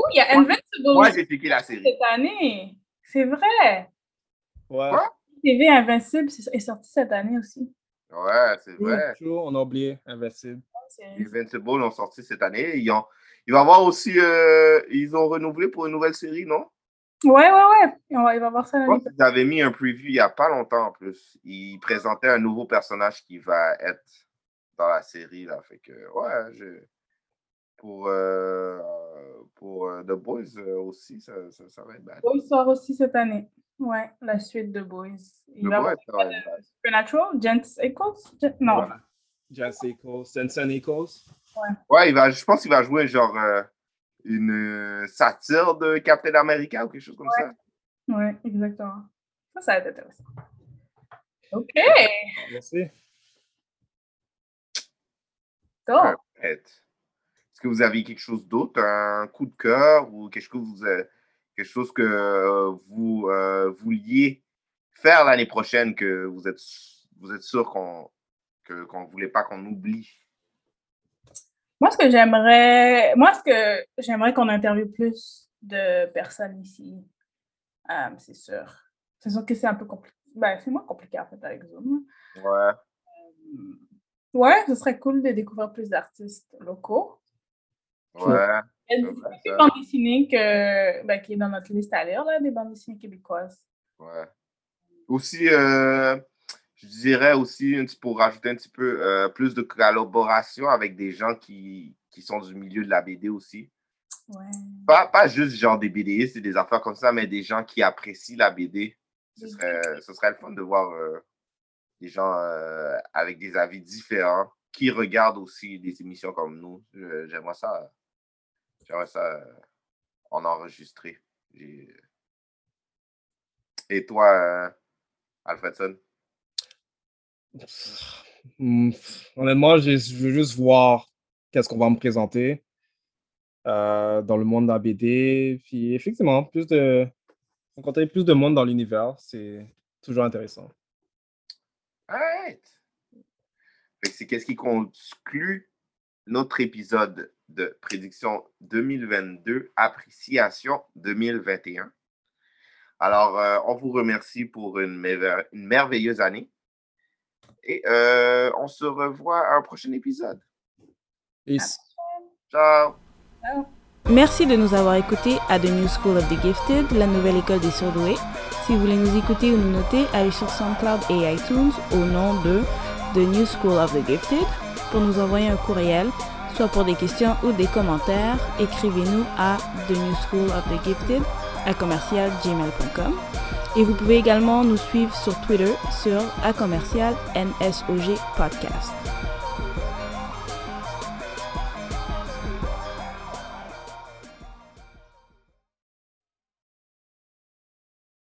Oh, il y a Invincible Moi, aussi j'ai piqué la série. cette année. C'est vrai. Ouais. TV Invincible est sorti cette année aussi. Ouais, c'est vrai. true, on a oublié Invincible. Les Invincible ont sorti cette année. Ils ont, il va y avoir aussi, euh, ils ont renouvelé pour une nouvelle série, non? Ouais, ouais, ouais. On va, il va voir ça l'année qu'ils avaient mis un preview il n'y a pas longtemps en plus. Ils présentaient un nouveau personnage qui va être dans la série. Là. Fait que, ouais, je- pour, euh, pour euh, The Boys euh, aussi, ça, ça, ça va être bad. Boys sort aussi cette année. Ouais, la suite de Boys. Il The va Boys, avoir. Supernatural, Gents Echoes? Gen- Non. Ouais. Jess Echoes, Jensen Echoes. Ouais, il va, je pense qu'il va jouer genre euh, une euh, satire de Captain America ou quelque chose comme ça. Ouais, exactement. Ça, ça va être intéressant. OK. Merci. Donc. Est-ce que vous avez quelque chose d'autre, un coup de cœur ou quelque chose, que vous, euh, quelque chose que euh, vous euh, vouliez faire l'année prochaine que vous êtes, vous êtes sûr qu'on ne voulait pas qu'on oublie? moi, ce que j'aimerais, moi, ce que j'aimerais qu'on interviewe plus de personnes ici, euh, c'est sûr. C'est sûr que c'est un peu compliqué. Ben, c'est moins compliqué, en fait, avec Zoom. Ouais. Ouais, ce serait cool de découvrir plus d'artistes locaux. Ouais. Il y a des bandes dessinées que, ben, qui est dans notre liste à lire, là, des bandes dessinées québécoises. Ouais. Aussi, euh, je dirais aussi, pour rajouter un petit peu euh, plus de collaboration avec des gens qui, qui sont du milieu de la BD aussi. Ouais. Pas, pas juste genre des BDistes et des affaires comme ça, mais des gens qui apprécient la BD. Ce serait, ce serait le fun de voir euh, des gens avec des avis différents qui regardent aussi des émissions comme nous. J'aimerais ça, j'aimerais ça euh, en enregistrer. J'ai- Et toi, euh, Alfredson? Honnêtement, je veux juste voir qu'est-ce qu'on va me présenter euh, dans le monde de la BD. Puis effectivement, plus de rencontrer plus de monde dans l'univers, c'est toujours intéressant. Que c'est qu'est-ce qui conclut notre épisode de prédiction 2022, appréciation 2021. Alors, euh, on vous remercie pour une, merve- une merveilleuse année. Et euh, on se revoit à un prochain épisode. Peace. Ciao! Merci de nous avoir écoutés à The New School of the Gifted, la nouvelle école des surdoués. Si vous voulez nous écouter ou nous noter, allez sur SoundCloud et iTunes au nom de The New School of the Gifted. Pour nous envoyer un courriel, soit pour des questions ou des commentaires, écrivez-nous à The New School of the Gifted à commercial gmail.com. Et vous pouvez également nous suivre sur Twitter sur à Podcast.